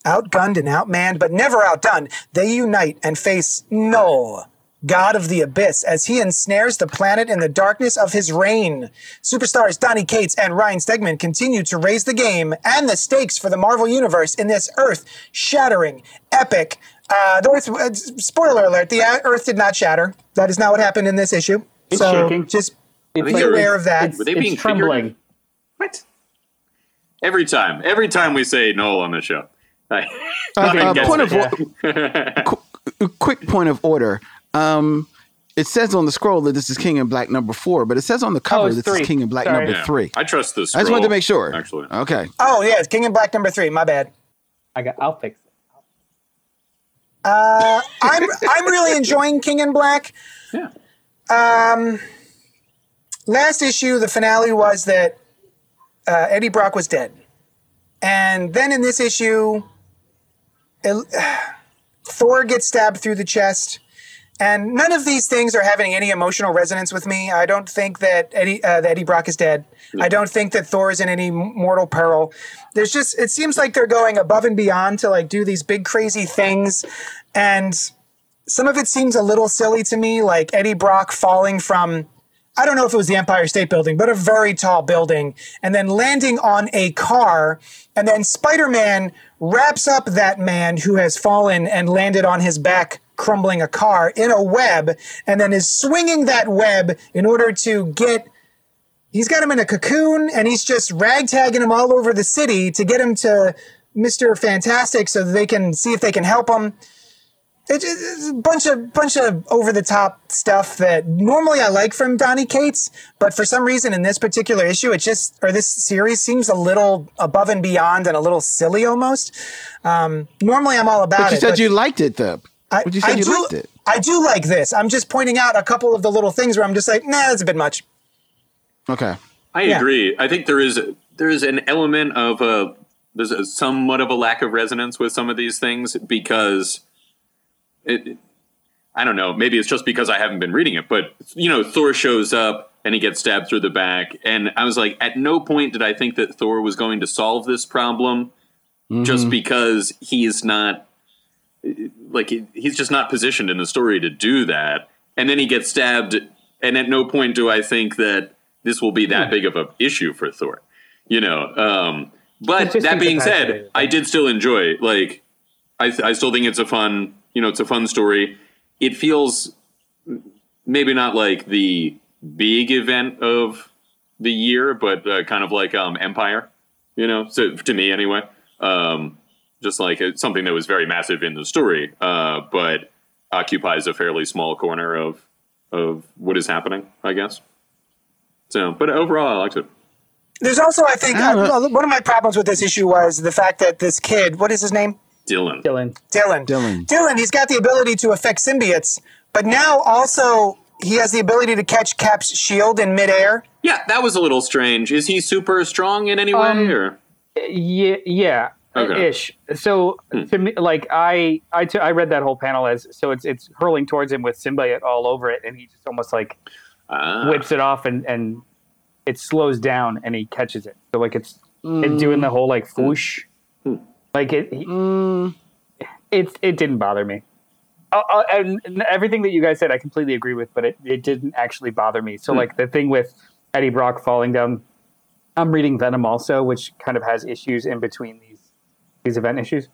Outgunned and outmanned, but never outdone, they unite and face Knull, god of the abyss, as he ensnares the planet in the darkness of his reign. Superstars Donny Cates and Ryan Stegman continue to raise the game and the stakes for the Marvel Universe in this earth-shattering, epic. Uh, the Earth, uh, spoiler alert: the Earth did not shatter. That is not what happened in this issue. It's so shaking. just be aware of that. It's, Were they it's being trembling. What? Every time, every time we say Noel on the show. I, Uh, Glenn uh, gets point it. of qu- quick point of order. Um, it says on the scroll that this is King in Black number four, but it says on the cover it's this three. is King in Black Sorry. number Yeah. three. I trust this. I just wanted to make sure. Actually, Okay. oh yeah, it's King in Black number three. My bad. I got. I'll fix it. I'm I'm really enjoying King in Black. yeah. Um, Last issue, the finale was that uh, Eddie Brock was dead, and then in this issue, it- Thor gets stabbed through the chest. And none of these things are having any emotional resonance with me. I don't think that Eddie, uh, that Eddie Brock is dead. I don't think that Thor is in any mortal peril. There's just, it seems like they're going above and beyond to like do these big crazy things. And some of it seems a little silly to me, like Eddie Brock falling from, I don't know if it was the Empire State Building, but a very tall building, and then landing on a car. And then Spider Man wraps up that man who has fallen and landed on his back, crumbling a car in a web, and then is swinging that web in order to get. He's got him in a cocoon, and he's just ragtagging him all over the city to get him to Mr. Fantastic so that they can see if they can help him it's it's a bunch of bunch of over the top stuff that normally I like from Donny Cates, but for some reason in this particular issue, it just or this series seems a little above and beyond and a little silly almost. Um, normally I'm all about But you it. said but you liked it though. I, But you said I you do, liked it. I do like this. I'm just pointing out a couple of the little things where I'm just like, nah, that's a bit much. Okay. I Yeah. agree. I think there is there is an element of a there's a, somewhat of a lack of resonance with some of these things because it. I don't know. Maybe it's just because I haven't been reading it, but you know, Thor shows up and he gets stabbed through the back, and I was like, at no point did I think that Thor was going to solve this problem, just because he's not like he- he's just not positioned in the story to do that. And then he gets stabbed, and at no point do I think that this will be that big of a issue for Thor. You know, um, but that being said. I did still enjoy. Like, I, I still think it's a fun. You know, it's a fun story. It feels maybe not like the big event of the year, but uh, kind of like um, Empire. You know, so to me anyway, um, just like it's something that was very massive in the story, uh, but occupies a fairly small corner of of what is happening, I guess. So, but overall, I liked it. There's also, I think, uh, one of my problems with this issue was the fact that this kid, what is his name? Dylan. Dylan. Dylan. Dylan. Dylan, he's got the ability to affect symbiotes, but now also he has the ability to catch Cap's shield in midair. Yeah, that was a little strange. Is he super strong in any way, Um, or Yeah, yeah, Okay. ish. So to me, like I, I, t- I read that whole panel as so it's it's hurling towards him with symbiote all over it, and he just almost like Ah. whips it off, and and it slows down, and he catches it. So like it's it's doing the whole like whoosh, like it. He, It it didn't bother me. Uh, uh, and everything that you guys said, I completely agree with, but it, it didn't actually bother me. So, like the thing with Eddie Brock falling down, I'm reading Venom also, which kind of has issues in between these these event issues.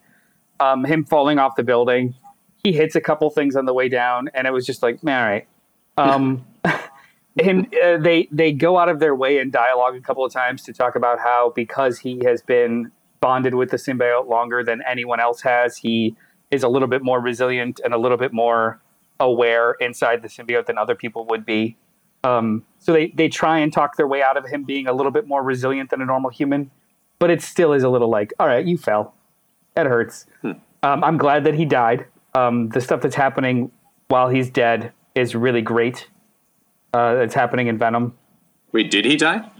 Um, him falling off the building, he hits a couple things on the way down, and it was just like, man, all right. Um, him, uh, they they go out of their way in dialogue a couple of times to talk about how because he has been bonded with the symbiote longer than anyone else has, he is a little bit more resilient and a little bit more aware inside the symbiote than other people would be. Um, so they, they try and talk their way out of him being a little bit more resilient than a normal human, but it still is a little like, all right, you fell. That hurts. Um, I'm glad that he died. Um, the stuff that's happening while he's dead is really great. Uh, it's happening in Venom. Wait, did he die?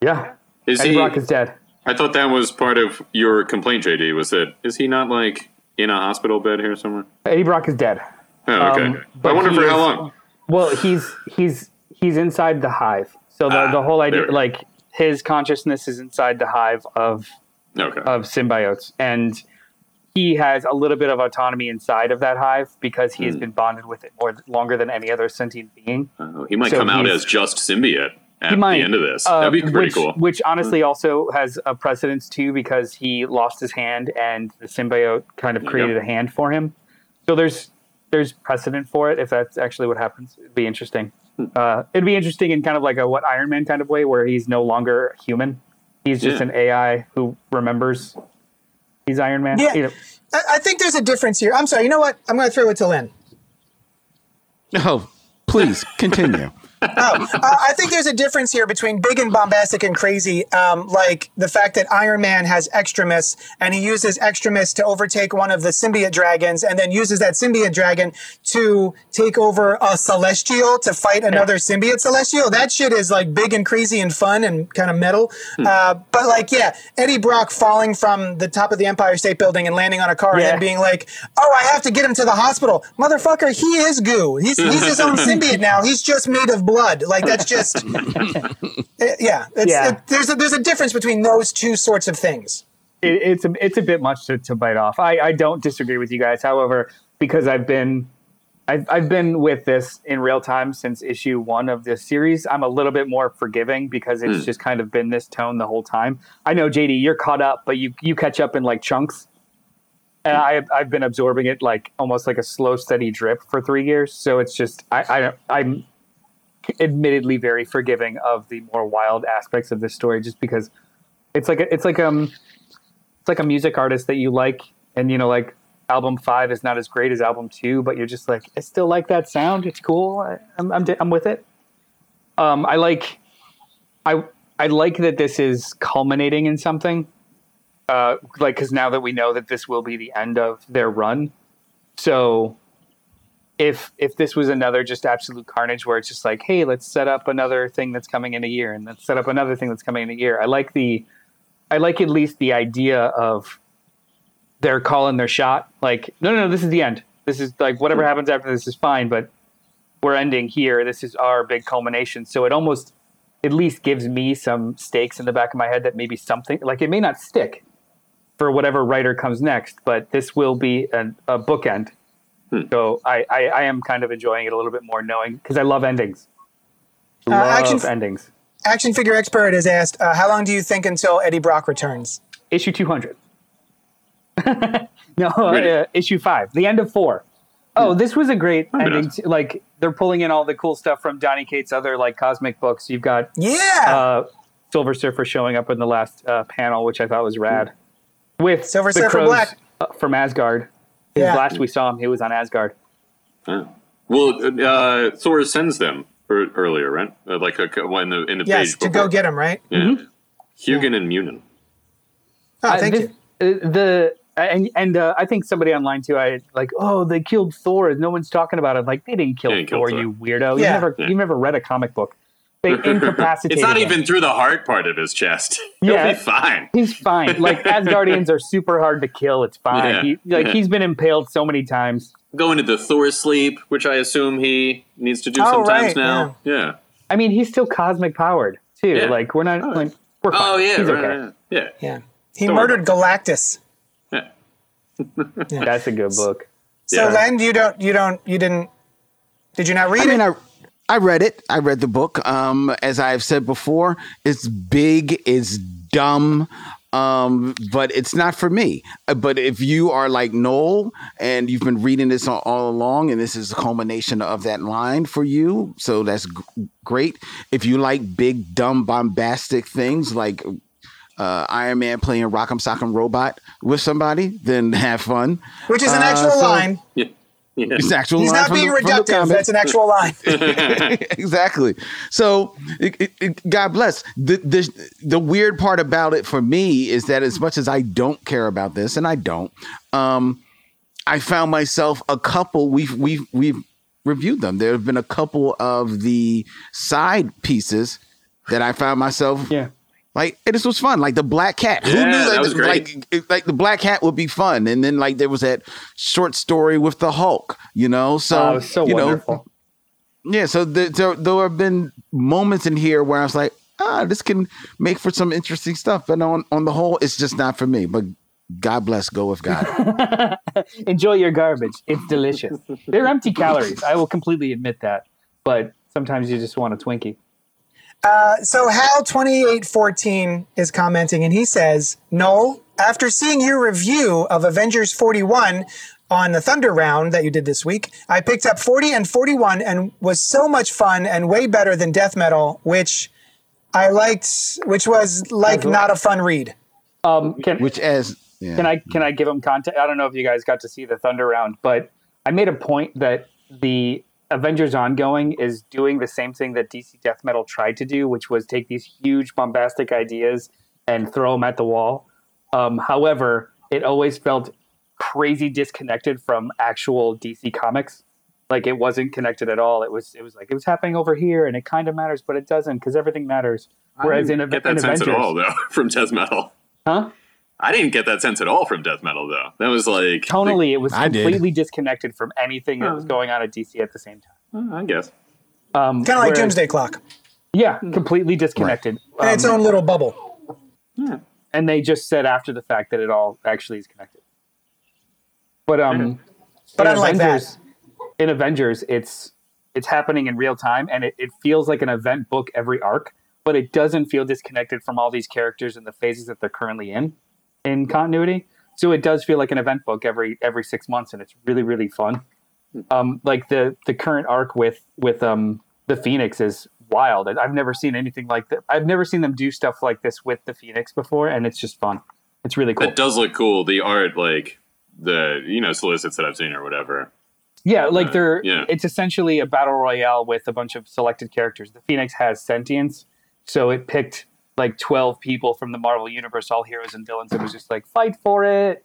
Yeah. Is Eddie he? Brock is dead. I thought that was part of your complaint, JD. Was that is he not like in a hospital bed here somewhere? Eddie Brock is dead. Oh, okay. Um, I wonder for how is- long. Well, he's he's he's inside the hive. So the, Ah, the whole idea, there we go. like his consciousness, is inside the hive of Okay. of symbiotes, and he has a little bit of autonomy inside of that hive because he has Hmm. been bonded with it more longer than any other sentient being. Oh, he might so come out as just symbiote at He might the end of this. uh, That'd be pretty which, cool. Which honestly also has a precedence too, because he lost his hand and the symbiote kind of created go. a hand for him. So there's there's precedent for it. If that's actually what happens, it'd be interesting. Hmm. Uh, it'd be interesting in kind of like a what Iron Man kind of way, where he's no longer human. He's just Yeah. an AI who remembers he's Iron Man. Yeah. You know, I, I think there's a difference here. I'm sorry. You know what? I'm going to throw it to Lynn. Oh, please continue. Oh, I think there's a difference here between big and bombastic and crazy. Um, like the fact that Iron Man has extremis and he uses extremis to overtake one of the symbiote dragons and then uses that symbiote dragon to take over a celestial to fight another symbiote celestial. That shit is like big and crazy and fun and kind of metal. Uh, but like, yeah, Eddie Brock falling from the top of the Empire State Building and landing on a car and Yeah. then being like, oh, I have to get him to the hospital. Motherfucker, he is goo. He's, he's his own symbiote now. He's just made of blood. Like that's just, yeah. It's, Yeah. It, there's a, there's a difference between those two sorts of things. it, it's a it's a bit much to, to bite off. I, I don't disagree with you guys. However, because I've been I've, I've been with this in real time since issue one of this series. I'm a little bit more forgiving because it's hmm. just kind of been this tone the whole time. I know JD, you're caught up, but you you catch up in like chunks, and I I've been absorbing it like almost like a slow steady drip for three years. So it's just I, I I'm admittedly very forgiving of the more wild aspects of this story, just because it's like a, it's like um it's like a music artist that you like and you know like album five is not as great as album two but you're just like i still like that sound. It's cool. I, I'm, I'm, I'm with it. Um i like i i like that this is culminating in something uh like because now that we know that this will be the end of their run. So if if this was another just absolute carnage where it's just like hey let's set up another thing that's coming in a year and let's set up another thing that's coming in a year i like the I like at least the idea of they're calling their shot. Like, no, no, no, this is the end. This is like whatever hmm. happens after this is fine, but we're ending here. This is our big culmination. So it almost at least gives me some stakes in the back of my head that maybe something like it may not stick for whatever writer comes next, but this will be an, a bookend. So I, I, I am kind of enjoying it a little bit more knowing because I love endings. Love action endings. Action figure expert has asked, uh, how long do you think until Eddie Brock returns? issue 200 no Really? uh, issue 5 the end of 4 Oh, this was a great That'd be ending. to- like they're pulling in all the cool stuff from Donny Cates' other like cosmic books. You've got Yeah. uh, Silver Surfer showing up in the last uh, panel, which I thought was rad. With Silver the Surfer crows, Black. uh, from Asgard. His Yeah. Last we saw him, he was on Asgard. Yeah. Well, uh, Thor sends them er- earlier, right? Uh, like a, when the in the yes, page to before. go get him, right? Yeah. Hugin and Munin. Oh, Uh, thank this- you. uh, the and and uh, I think somebody online too. I like, oh, they killed Thor. No one's talking about it. Like they didn't kill They didn't kill Thor, Thor. you weirdo. Yeah. You never Yeah. you never read a comic book. They incapacitated. It's not him. even through the heart part of his chest. He'll Yeah. be fine. He's fine. Like Asgardians are super hard to kill. It's fine. Yeah. He, like Yeah. he's been impaled so many times. Going into the Thor sleep, which I assume he needs to do Oh, sometimes right, now. Yeah. I mean, he's still cosmic powered too. Yeah. Like we're not. Oh, like, we're fine. Oh yeah. he's right, okay. right, Yeah. Yeah. He Thor. murdered Galactus. Yeah. That's a good book. So, Yeah. Len, you don't, you don't, you didn't, did you not read I mean, it? I I read it. I read the book. Um, as I've said before, it's big, it's dumb, um, but it's not for me. Uh, But if you are like Noel and you've been reading this all, all along, and this is a culmination of that line for you, so that's g- great. If you like big, dumb, bombastic things like uh, Iron Man playing Rock'em Sock'em Robot with somebody, then have fun. Which is an Uh, actual so- line. Yeah. Yeah. It's an actual He's line not from being the- from the reductive. That's an actual line. exactly. So, it, it, it- God bless. The, the the weird part about it for me is that as much as I don't care about this, and I don't, um, I found myself a couple. We've we've we've reviewed them. There have been a couple of the side pieces that I found myself Yeah. Like and this was fun. Like the black cat. Who Yeah, knew that was great. Like, it- like the black cat would be fun. And then like there was that short story with the Hulk. You know, so Oh, was so you know, yeah, so there, there, there have been moments in here where I was like, ah, this can make for some interesting stuff. But on, on the whole, it's just not for me. But God bless, go with God. Enjoy your garbage. It's delicious. They're empty calories. I will completely admit that. But sometimes you just want a Twinkie. So Hal twenty eight fourteen is commenting, and he says, "Noel, after seeing your review of Avengers forty one on the Thunder Round that you did this week, I picked up forty and forty one, and was so much fun and way better than Death Metal, which I liked, which was like not a fun read. Um, can, Which as yeah. Can I can I give him content? I don't know if you guys got to see the Thunder round, but I made a point that the Avengers ongoing is doing the same thing that DC Death Metal tried to do, which was take these huge bombastic ideas and throw them at the wall. Um, however, it always felt crazy disconnected from actual DC comics. Like it wasn't connected at all. It was it was like it was happening over here, and it kind of matters, but it doesn't because everything matters. Whereas in, I didn't get in that sense Avengers, at all, though, from Death Metal. huh? I didn't get that sense at all from Death Metal, though. That was like tonally it was I did. completely disconnected from anything that was going on at DC at the same time. I guess. Um, Kind of like Doomsday Clock Yeah, completely disconnected. in its Um, own little bubble. and they just said after the fact that it all actually is connected. But um, But in unlike that. Avengers, in Avengers, it's it's happening in real time, and it, it feels like an event book every arc, but it doesn't feel disconnected from all these characters and the phases that they're currently in in continuity. So it does feel like an event book every every six months, and it's really really fun. Um, like the the current arc with with um the Phoenix is wild. I've never seen anything like that. I've never seen them do stuff like this with the Phoenix before, and it's just fun. It's really cool. It does look cool. The art, like the you know solicits that I've seen or whatever. Yeah, like they're yeah. it's essentially a battle royale with a bunch of selected characters. The Phoenix has sentience, so it picked like twelve people from the Marvel universe, all heroes and villains. It was just like fight for it.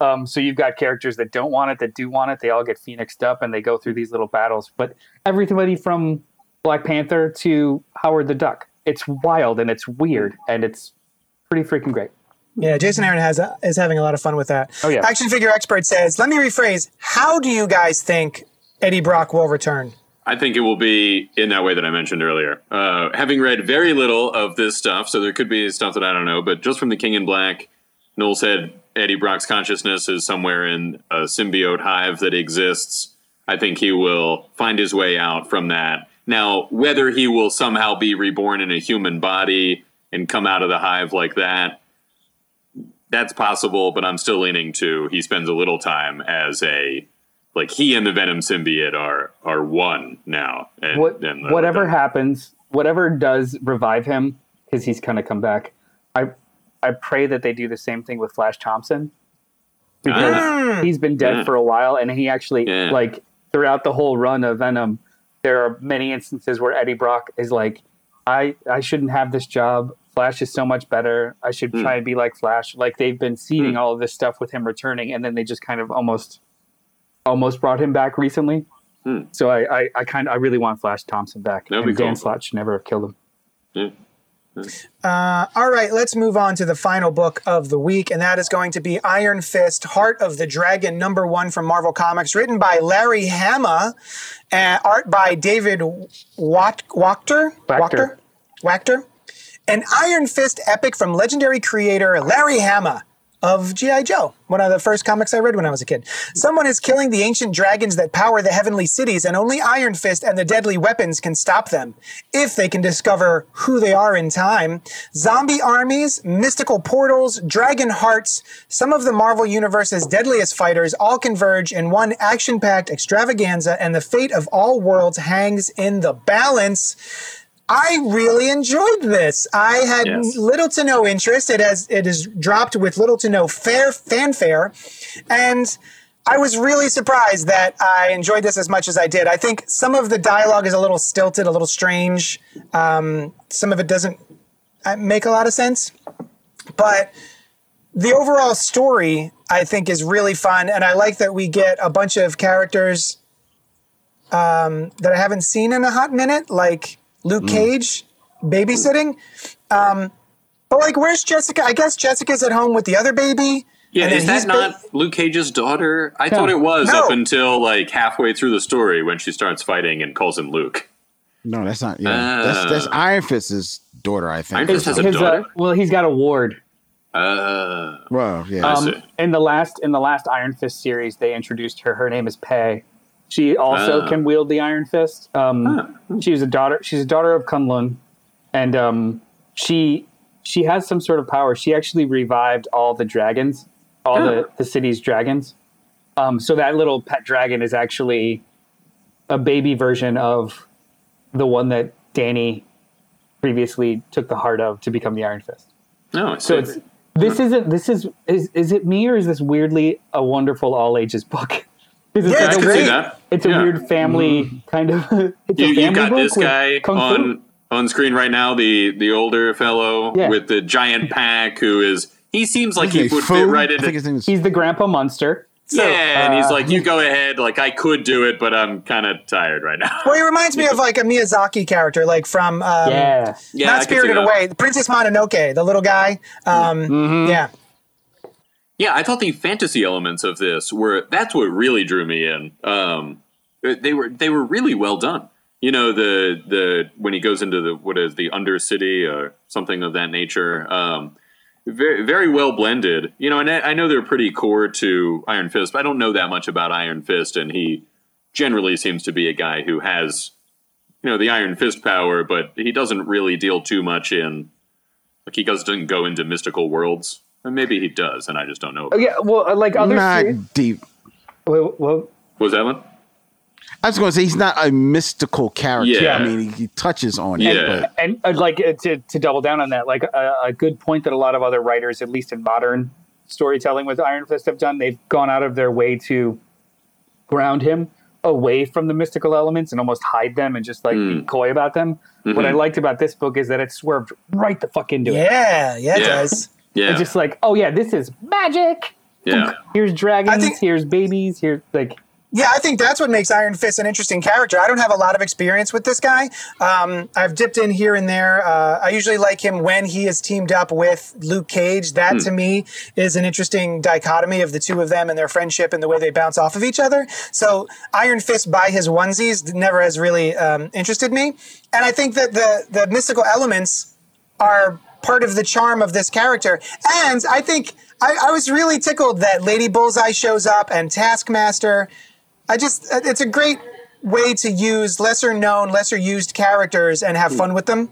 Um, so you've got characters that don't want it, that do want it. They all get phoenixed up, and they go through these little battles. But everybody from Black Panther to Howard the Duck, it's wild and it's weird and it's pretty freaking great. Yeah, Jason Aaron has is having a lot of fun with that. Oh, yeah. Action figure expert says, "Let me rephrase. How do you guys think Eddie Brock will return?" I think it will be in that way that I mentioned earlier. Uh, having read very little of this stuff, so there could be stuff that I don't know, but just from the King in Black, Noel said Eddie Brock's consciousness is somewhere in a symbiote hive that exists. I think he will find his way out from that. Now, whether he will somehow be reborn in a human body and come out of the hive like that, that's possible, but I'm still leaning to he spends a little time as a like he and the Venom symbiote are are one now. And, what, and the- whatever the- happens, whatever does revive him, because he's kind of come back. I I pray that they do the same thing with Flash Thompson because Ah. he's been dead Yeah. for a while, and he actually Yeah. like throughout the whole run of Venom, there are many instances where Eddie Brock is like, I I shouldn't have this job. Flash is so much better. I should Hmm. try and be like Flash. Like they've been seeding all of this stuff with him returning, and then they just kind of almost almost brought him back recently. Hmm. So I, I, I kind of I really want Flash Thompson back. That'd and be Dan cool. Slott should never have killed him. Yeah. Uh, all right, let's move on to the final book of the week, and that is going to be Iron Fist, Heart of the Dragon, number one from Marvel Comics, written by Larry Hama, and art by David Wat- Wachter. Wachter. Wachter. An Iron Fist epic from legendary creator Larry Hama of G.I. Joe, one of the first comics I read when I was a kid. Someone is killing the ancient dragons that power the heavenly cities, and only Iron Fist and the deadly weapons can stop them. If they can discover who they are in time, zombie armies, mystical portals, dragon hearts, some of the Marvel Universe's deadliest fighters all converge in one action packed extravaganza, and the fate of all worlds hangs in the balance. I really enjoyed this. I had Yes. little to no interest. It has it is dropped with little to no fair fanfare, and I was really surprised that I enjoyed this as much as I did. I think some of the dialogue is a little stilted, a little strange. Um, some of it doesn't uh, make a lot of sense, but the overall story I think is really fun, and I like that we get a bunch of characters um, that I haven't seen in a hot minute, like Luke Cage babysitting. Um, but like, where's Jessica? I guess Jessica's at home with the other baby. Yeah, and is that he's ba- not Luke Cage's daughter? I thought it was No. up until like halfway through the story when she starts fighting and calls him Luke. No, that's not. Yeah, that's that's Ah. Iron Fist's daughter, I think. Iron Fist has a daughter. uh, well, he's got a ward. Uh, well, yeah. I Um, see. in the last in the last Iron Fist series, they introduced her. Her name is Pei. She also Ah. can wield the Iron Fist. Um, She's a daughter. She's a daughter of Kunlun, and um, she she has some sort of power. She actually revived all the dragons, all the the city's dragons. Um, so that little pet dragon is actually a baby version of the one that Danny previously took the heart of to become the Iron Fist. no, see. So it's this isn't this is is is it me or is this weirdly a wonderful all ages book? 'Cause It's, Yeah, like it's a great. see weird, that. it's a Yeah. weird family kind of. It's you, a you family got book this guy on on screen right now, the the older fellow Yeah. with the giant pack who is he seems like His he would Fu? fit right I think into his name is. He's the Grandpa Munster. yeah, and he's uh, like, you go ahead, like I could do it, but I'm kind of tired right now. Well, he reminds me of like a Miyazaki character, like from um, Yeah, yeah, not could see Spirited. Away, Princess Mononoke, the little guy. Um, Mm-hmm. Yeah, Yeah, I thought the fantasy elements of this were that's what really drew me in. Um, they were they were really well done. You know the the when he goes into the what is the Undercity or something of that nature. Um, very very well blended. You know, and I, I know they're pretty core to Iron Fist, but I don't know that much about Iron Fist, and he generally seems to be a guy who has you know the Iron Fist power, but he doesn't really deal too much in like he doesn't go into mystical worlds. Or maybe he does, and I just don't know. Oh, yeah. Well, uh, like other. not series- deep. well, well, What was that one? I was going to say he's not a mystical character. Yeah. I mean, he, he touches on it. Yeah. but- and uh, like uh, to to double down on that, like a, a good point that a lot of other writers, at least in modern storytelling with Iron Fist, have done. They've gone out of their way to ground him away from the mystical elements and almost hide them and just like be coy about them. What I liked about this book is that it swerved right the fuck into it. yeah, yeah, it Yeah. does. Yeah, It's just like, oh yeah, this is magic. yeah. Here's dragons. Think- here's babies. Here's like Yeah, I think that's what makes Iron Fist an interesting character. I don't have a lot of experience with this guy. Um, I've dipped in here and there. Uh, I usually like him when he is teamed up with Luke Cage. That to me is an interesting dichotomy of the two of them and their friendship and the way they bounce off of each other. So Iron Fist by his onesies never has really um, interested me. And I think that the the mystical elements are part of the charm of this character. And I think I, I was really tickled that Lady Bullseye shows up and Taskmaster. I just, it's a great way to use lesser known, lesser used characters and have fun with them.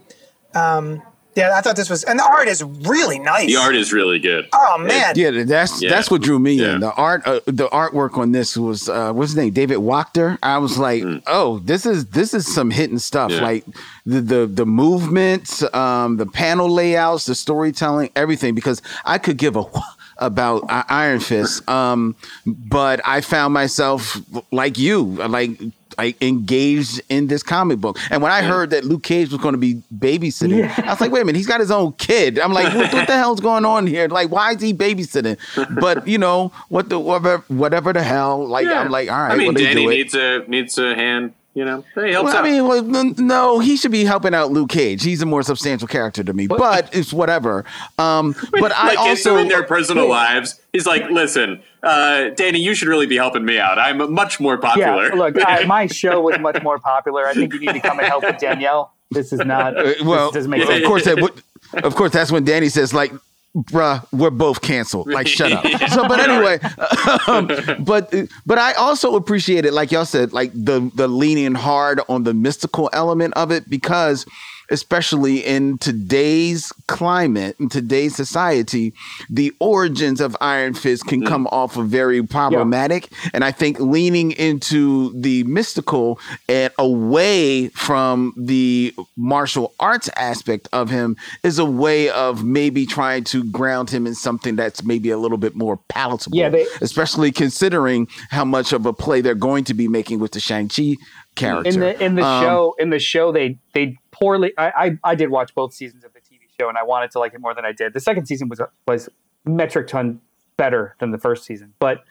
Um, Yeah, I thought this was, and the art is really nice. The art is really good. Oh man, Yeah, that's Yeah. that's what drew me Yeah. in. The art, uh, the artwork on this was uh, what's his name, David Wachter. I was like, oh, this is this is some hidden stuff. Mm. Yeah. Like the the the movements, um, the panel layouts, the storytelling, everything. Because I could give a wh- about I- Iron Fist, um, but I found myself like you, like. I engaged in this comic book, and when I heard that Luke Cage was going to be babysitting, I was like, "Wait a minute, he's got his own kid." I'm like, "What, what the hell's going on here? Like, why is he babysitting?" But you know, what the whatever, whatever the hell. Like, Yeah. I'm like, all right, I mean, well, Danny do it. needs a needs a hand. You know, he helps Well, I mean, well, no, he should be helping out Luke Cage. He's a more substantial character to me, but, it's whatever. Um, but I also in their personal lives, he's like, "Listen, uh, Danny, you should really be helping me out. I'm much more popular." Yeah, look, I, my show was much more popular. I think you need to come and help with Danielle. This is not. Uh, well, this doesn't make of sense. course that would, of course that's when Danny says like, "Bruh, we're both canceled." Like, shut up. So, but anyway, um, but but I also appreciate it, like y'all said, like the the leaning hard on the mystical element of it because. Especially in today's climate, in today's society, the origins of Iron Fist can come off of very problematic. And I think leaning into the mystical and away from the martial arts aspect of him is a way of maybe trying to ground him in something that's maybe a little bit more palatable. Yeah, they- especially considering how much of a play they're going to be making with the Shang-Chi character. in the in the Um, show in the show they they poorly I, I I did watch both seasons of the TV show and I wanted to like it more than I did. The second season was was metric ton better than the first season, but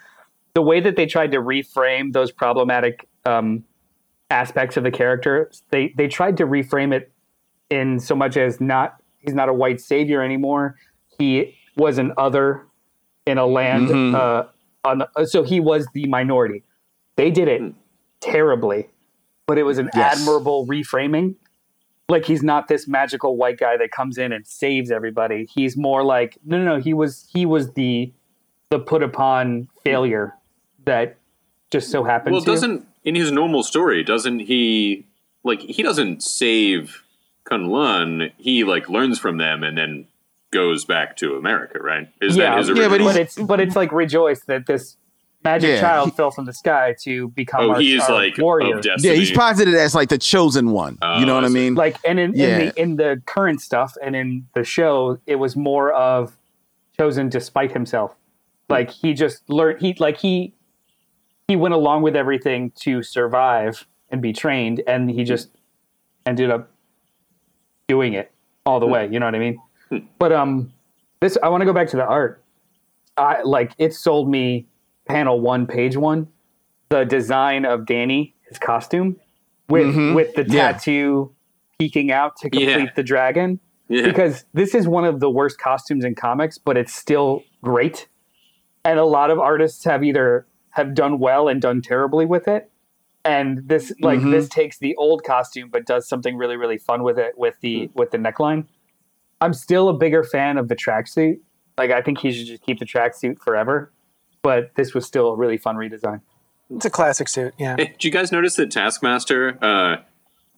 the way that they tried to reframe those problematic um, aspects of the character, they they tried to reframe it in so much as not he's not a white savior anymore. He was an other in a land. Mhm. Uh, on the, so he was the minority. They did it terribly, but it was an Yes. admirable reframing. Like he's not this magical white guy that comes in and saves everybody. He's more like no, no, no. He was he was the the put upon failure that just so happened well, to. doesn't in his normal story doesn't he like he doesn't save Kunlun? He like learns from them and then goes back to America, right? Is yeah, that his Yeah, original? but but he's- it's but it's like rejoice that this magic Yeah, child he- fell from the sky to become oh, our, he is our like warrior. of yeah, he's posited as like the chosen one. Oh, you know what I I mean? like and in, Yeah. in the in the current stuff and in the show it was more of chosen despite himself like he just learned he like he he went along with everything to survive and be trained and he just ended up doing it all the way you know what i mean but um this i want to go back to the art i like it sold me panel one page one the design of danny his costume with Mhm. with the Yeah. tattoo peeking out to complete Yeah. the dragon yeah. because this is one of the worst costumes in comics, but it's still great. And a lot of artists have either have done well and done terribly with it. And this like Mhm. this takes the old costume but does something really really fun with it with the with the neckline. I'm still a bigger fan of the tracksuit. Like I think he should just keep the tracksuit forever. But this was still a really fun redesign. it's a classic suit. Yeah. Hey, did you guys notice that Taskmaster uh,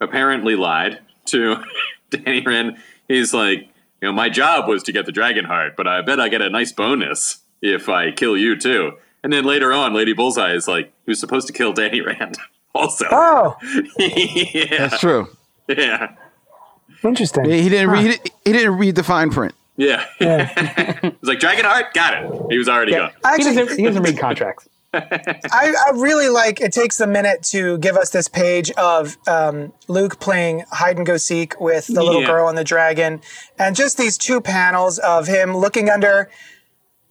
apparently lied to Danny Rand? He's like, you know, my job was to get the dragon heart, but I bet I get a nice bonus if I kill you too. And then later on, Lady Bullseye is like, he was supposed to kill Danny Rand also. Oh, yeah, That's true. yeah, interesting. He didn't read. He didn't read the fine print. Yeah. He's like, dragon heart, got it. He was already gone. He Actually, doesn't, he doesn't read contracts. I, I really like it takes a minute to give us this page of um, Luke playing hide and go seek with the little Yeah. girl and the dragon, and just these two panels of him looking under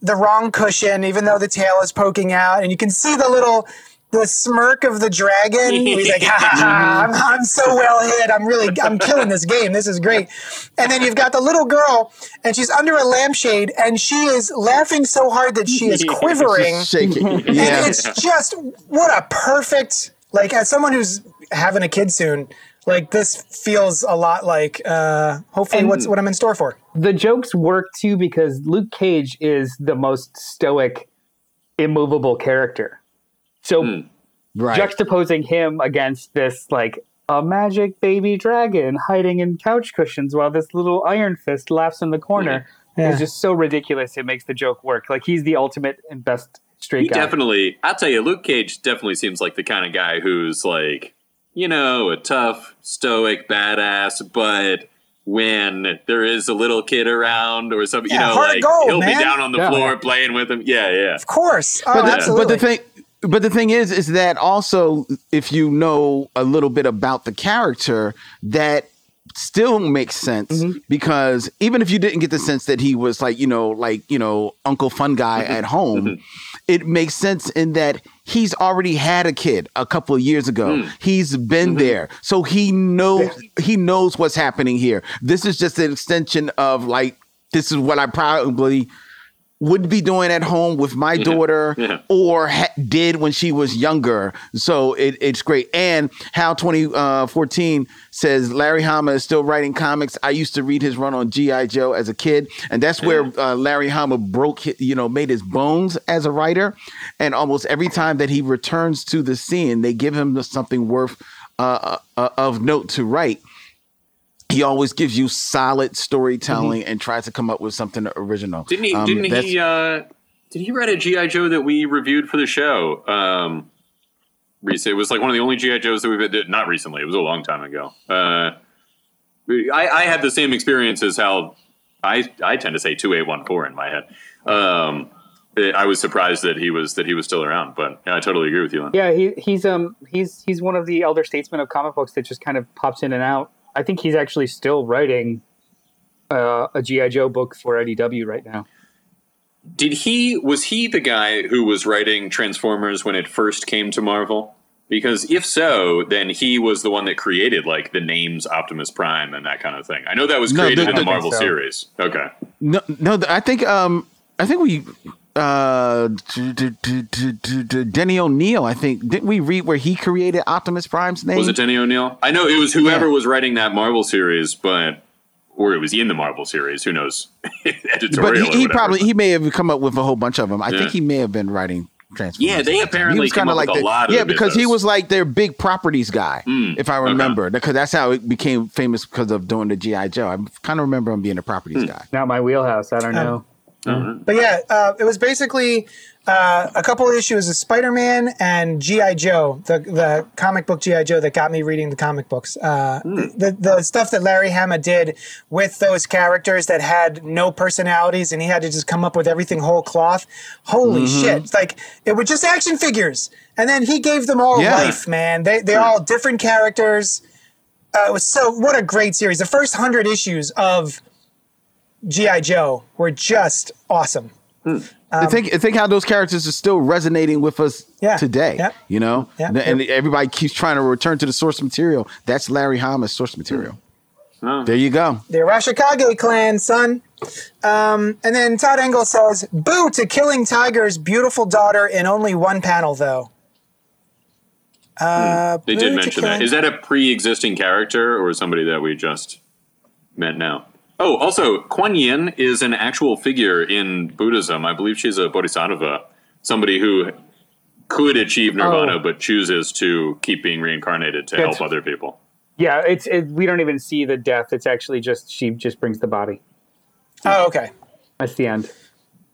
the wrong cushion, even though the tail is poking out, and you can see the little the smirk of the dragon. He's like, ha, ha, ha, I'm, I'm so well hit. I'm really, I'm killing this game. This is great. And then you've got the little girl, and she's under a lampshade, and she is laughing so hard that she is quivering. Shaking. And Yeah. it's just what a perfect like as someone who's having a kid soon, like this feels a lot like uh hopefully And- what's what I'm in store for. the jokes work too because Luke Cage is the most stoic, immovable character. So Hmm. Right. juxtaposing him against this like a magic baby dragon hiding in couch cushions while this little Iron Fist laughs in the corner. Yeah. It's just so ridiculous. It makes the joke work. Like he's the ultimate and best straight He guy. definitely, I'll tell you, Luke Cage definitely seems like the kind of guy who's like, you know, a tough, stoic, badass, but when there is a little kid around or something, Yeah, you know, heart of like gold, he'll man. be down on the Yeah. floor playing with him. Yeah, yeah. Of course. Oh, but, the, absolutely. but the thing but the thing is is that also if you know a little bit about the character that still makes sense mm-hmm. because even if you didn't get the sense that he was like you know like you know uncle fun guy mm-hmm. at home mm-hmm. it makes sense in that he's already had a kid a couple of years ago. Mm. He's been there. So he knows he knows what's happening here. This is just an extension of like this is what i probably would be doing at home with my daughter Yeah. or ha- did when she was younger. So it, it's great. And how 2014 says Larry Hama is still writing comics. I used to read his run on G.I. Joe as a kid. And that's where uh, Larry Hama broke, you know, made his bones as a writer. And almost every time that he returns to the scene, they give him something worth uh, uh, of note to write he always gives you solid storytelling and tries to come up with something original. Didn't he? Um, didn't he? Uh, did he write a GI Joe that we reviewed for the show? Um, recently, it was like one of the only GI Joes that we've did. Not recently. It was a long time ago. Uh, I, I had the same experience as how I I tend to say two eight one four in my head. Um, I was surprised that he was that he was still around, but yeah, I totally agree with you. On. Yeah, he, he's um he's he's one of the elder statesmen of comic books that just kind of pops in and out. I think he's actually still writing uh, a GI Joe book for IDW right now. Did he was he the guy who was writing Transformers when it first came to Marvel? Because if so, then he was the one that created like the names Optimus Prime and that kind of thing. I know that was No, created the- in the the- Marvel so. series. Okay. No, no. I think um, I think we uh, d- d- d- Denny O'Neil. I think didn't we read where he created Optimus Prime's name? Was it Denny O'Neil? I know it was whoever Yeah. was writing that Marvel series, but or it was in the Marvel series. Who knows? Editorial. but he, he whatever. probably he may have come up with a whole bunch of them. I Yeah. think he may have been writing Transformers. Yeah, they apparently he was kinda like with a the- lot of yeah the because he was like their big properties guy, Mm, if I okay. remember, because that's how it became famous because of doing the GI Joe. I kind of remember him being a properties Hmm. guy. Not my wheelhouse. I don't know. But yeah, uh, it was basically uh, a couple of issues of Spider Man and G.I. Joe, the, the comic book G.I. Joe that got me reading the comic books. Uh, the, the stuff that Larry Hama did with those characters that had no personalities and he had to just come up with everything whole cloth. Holy shit. It's like, it was just action figures. And then he gave them all Yeah. life, man. They, they're all different characters. Uh, it was so, what a great series. The first hundred issues of G.I. Joe were just awesome. I think I think how those characters are still resonating with us Um, Yeah. today. Yep. You know, Yep. and everybody keeps trying to return to the source material. That's Larry Hama's source material. Oh. There you go. The Arashikage clan, son. Um, and then Todd Engel says, "Boo to killing Tiger's beautiful daughter in only one panel, though." Uh, They did to mention that. Is that a pre-existing character or somebody that we just met now? Oh, also, Kuan Yin is an actual figure in Buddhism. I believe she's a bodhisattva, somebody who could achieve nirvana Oh. but chooses to keep being reincarnated to That's- help other people. Yeah, it's it, we don't even see the death. It's actually just she just brings the body. Oh, okay. That's the end.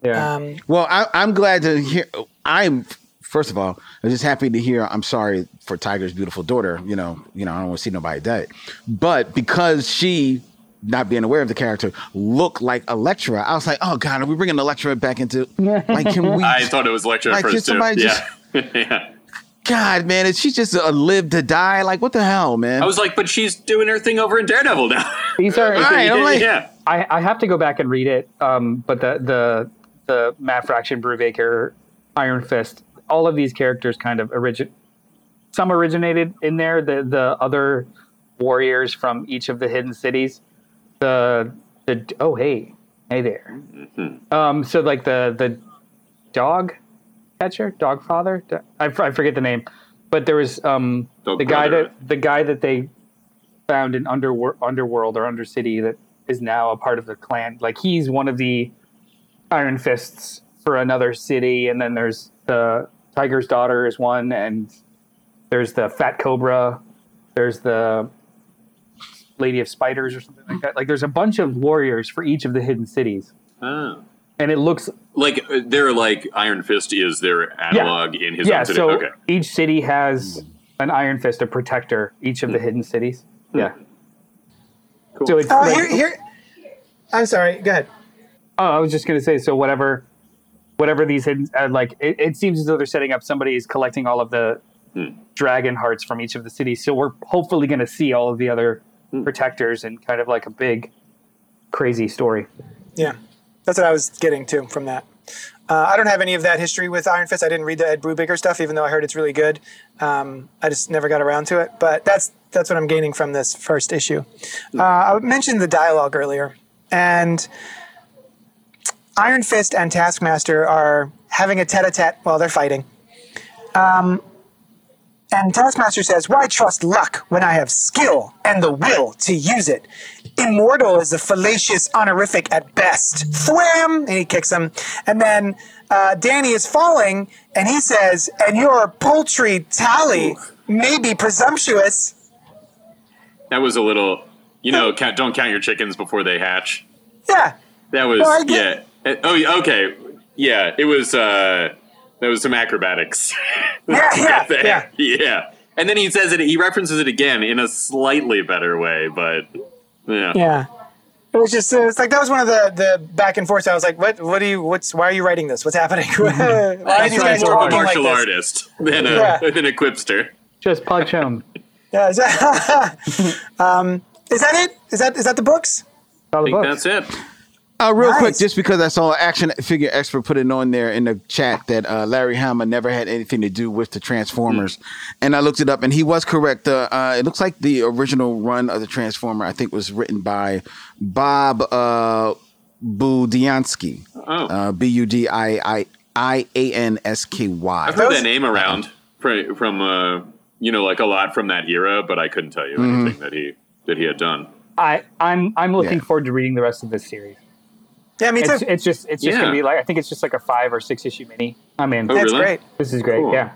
Yeah. Um, Well, I, I'm glad to hear. I'm first of all, I'm just happy to hear. I'm sorry for Tiger's beautiful daughter. You know, you know, I don't want to see nobody dead, but because she. Not being aware of the character, look like Elektra. I was like, "Oh God, are we bringing Elektra back into like? Can we? I thought it was Lecture Like, first too. somebody Yeah. yeah. God, man, is she just a live to die? Like, what the hell, man? I was like, but she's doing her thing over in Daredevil now. These are. Right, I'm like- yeah. I, I have to go back and read it. Um, but the the the Matt Fraction, Brubaker, Iron Fist, all of these characters kind of origin. Some originated in there. The the other warriors from each of the hidden cities. The the oh hey hey there. Um, so like the the dog catcher, dog father. I, I forget the name, but there was um Dog the guy brother. that the guy that they found in underworld, underworld or undercity that is now a part of the clan. Like he's one of the Iron Fists for another city, and then there's the Tiger's daughter is one, and there's the Fat Cobra There's the Lady of Spiders or something like that. Like there's a bunch of warriors for each of the hidden cities, Oh. and it looks Like uh, they're like Iron Fist is their analog in his yeah. own city. So okay. each city has an Iron Fist, a protector. Each of the hidden cities. Yeah. Cool. So it's Oh, like- here, here. I'm sorry. Go ahead. Oh, I was just gonna say. So whatever, whatever these hidden, uh, like it, it seems as though they're setting up somebody is collecting all of the dragon hearts from each of the cities. So we're hopefully gonna see all of the other protectors and kind of like a big, crazy story. Yeah, that's what I was getting to from that. Uh, I don't have any of that history with Iron Fist. I didn't read the Ed Brubaker stuff, even though I heard it's really good. Um, I just never got around to it. But that's that's what I'm gaining from this first issue. Uh, I mentioned the dialogue earlier, and Iron Fist and Taskmaster are having a tete-a-tete while they're fighting. Um, and Taskmaster says, Why trust luck when I have skill and the will to use it? Immortal is a fallacious honorific at best. Thwam! And he kicks him. And then uh, Danny is falling, and he says, And your poultry tally may be presumptuous. That was a little, you know, count, don't count your chickens before they hatch. Yeah. That was Well, yeah. Uh, Oh, okay. Yeah, it was. uh There was some acrobatics. Yeah, yeah, yeah. yeah. And then he says it. He references it again in a slightly better way, but yeah. Yeah. It was just, uh, it's like, that was one of the, the back and forth. I was like, what, what do you, what's, why are you writing this? What's happening? why are these guys more of a talking like martial artist than a Yeah. than a quipster. Just punch him. Yeah, is that, um, is that it? Is that, is that the books? All I the think books. that's it. Uh, real quick, just because I saw an action figure expert put it on there in the chat that uh, Larry Hama never had anything to do with the Transformers, and I looked it up, and he was correct. Uh, uh, it looks like the original run of the Transformer, I think, was written by Bob uh, Budiansky, Oh, uh, B U D I I I A N S K Y. I've heard that name around from, from uh, you know, like a lot from that era, but I couldn't tell you Mm-hmm. anything that he that he had done. I I'm I'm looking Yeah. forward to reading the rest of this series. Yeah, me too. It's, it's just it's just Yeah. gonna be like I think it's just like a five or six issue mini. I'm in. Oh, That's really? great. This is great. Cool. Yeah.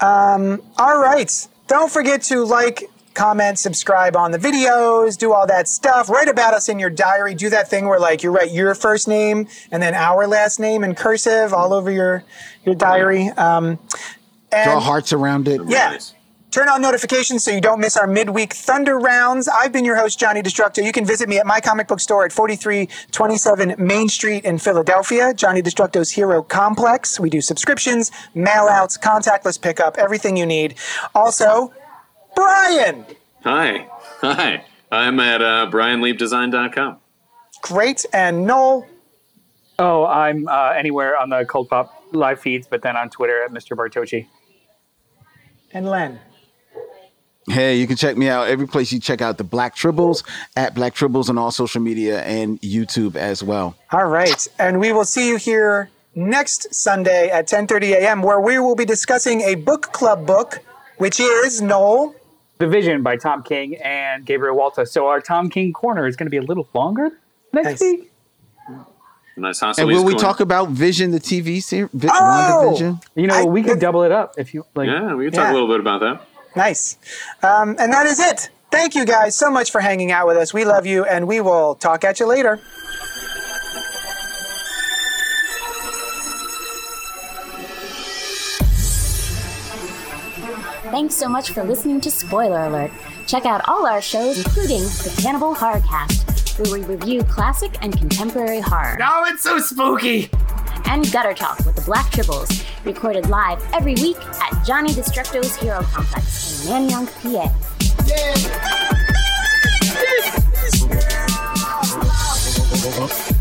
All right. Don't forget to like, comment, subscribe on the videos, do all that stuff. Write about us in your diary. Do that thing where like you write your first name and then our last name in cursive all over your your diary. Um, Draw hearts around it. Yeah. Nice. Turn on notifications so you don't miss our midweek Thunder rounds. I've been your host, Johnny Destructo. You can visit me at my comic book store at 4327 Main Street in Philadelphia, Johnny Destructo's Hero Complex. We do subscriptions, mail outs, contactless pickup, everything you need. Also, Brian, Hi, hi. I'm at uh, BrianLeapDesign.com. great, and Noel. Oh, I'm uh, anywhere on the Cult Pop live feeds, but then on Twitter at Mr. Bartocci. And Len. Hey, you can check me out every place you check out the Black Tribbles at Black Tribbles on all social media and YouTube as well. All right, and we will see you here next Sunday at 10:30 a.m., where we will be discussing a book club book, which is Noel. The Vision by Tom King and Gabriel Walta. So our Tom King corner is going to be a little longer next Nice. week. Nice house. And will we talk about Vision, the TV series? Vi- Oh! You know, I- we could double it up if you like. Yeah, we can talk Yeah. a little bit about that. Nice. Um, and that is it. Thank you guys so much for hanging out with us. We love you, and we will talk at you later. Thanks so much for listening to Spoiler Alert. Check out all our shows, including the Cannibal Horrorcast, where we review classic and contemporary horror, Oh, it's so spooky. And Gutter Talk with the Black Tribbles, recorded live every week at Johnny Destructo's Hero Complex in Manayunk, PA.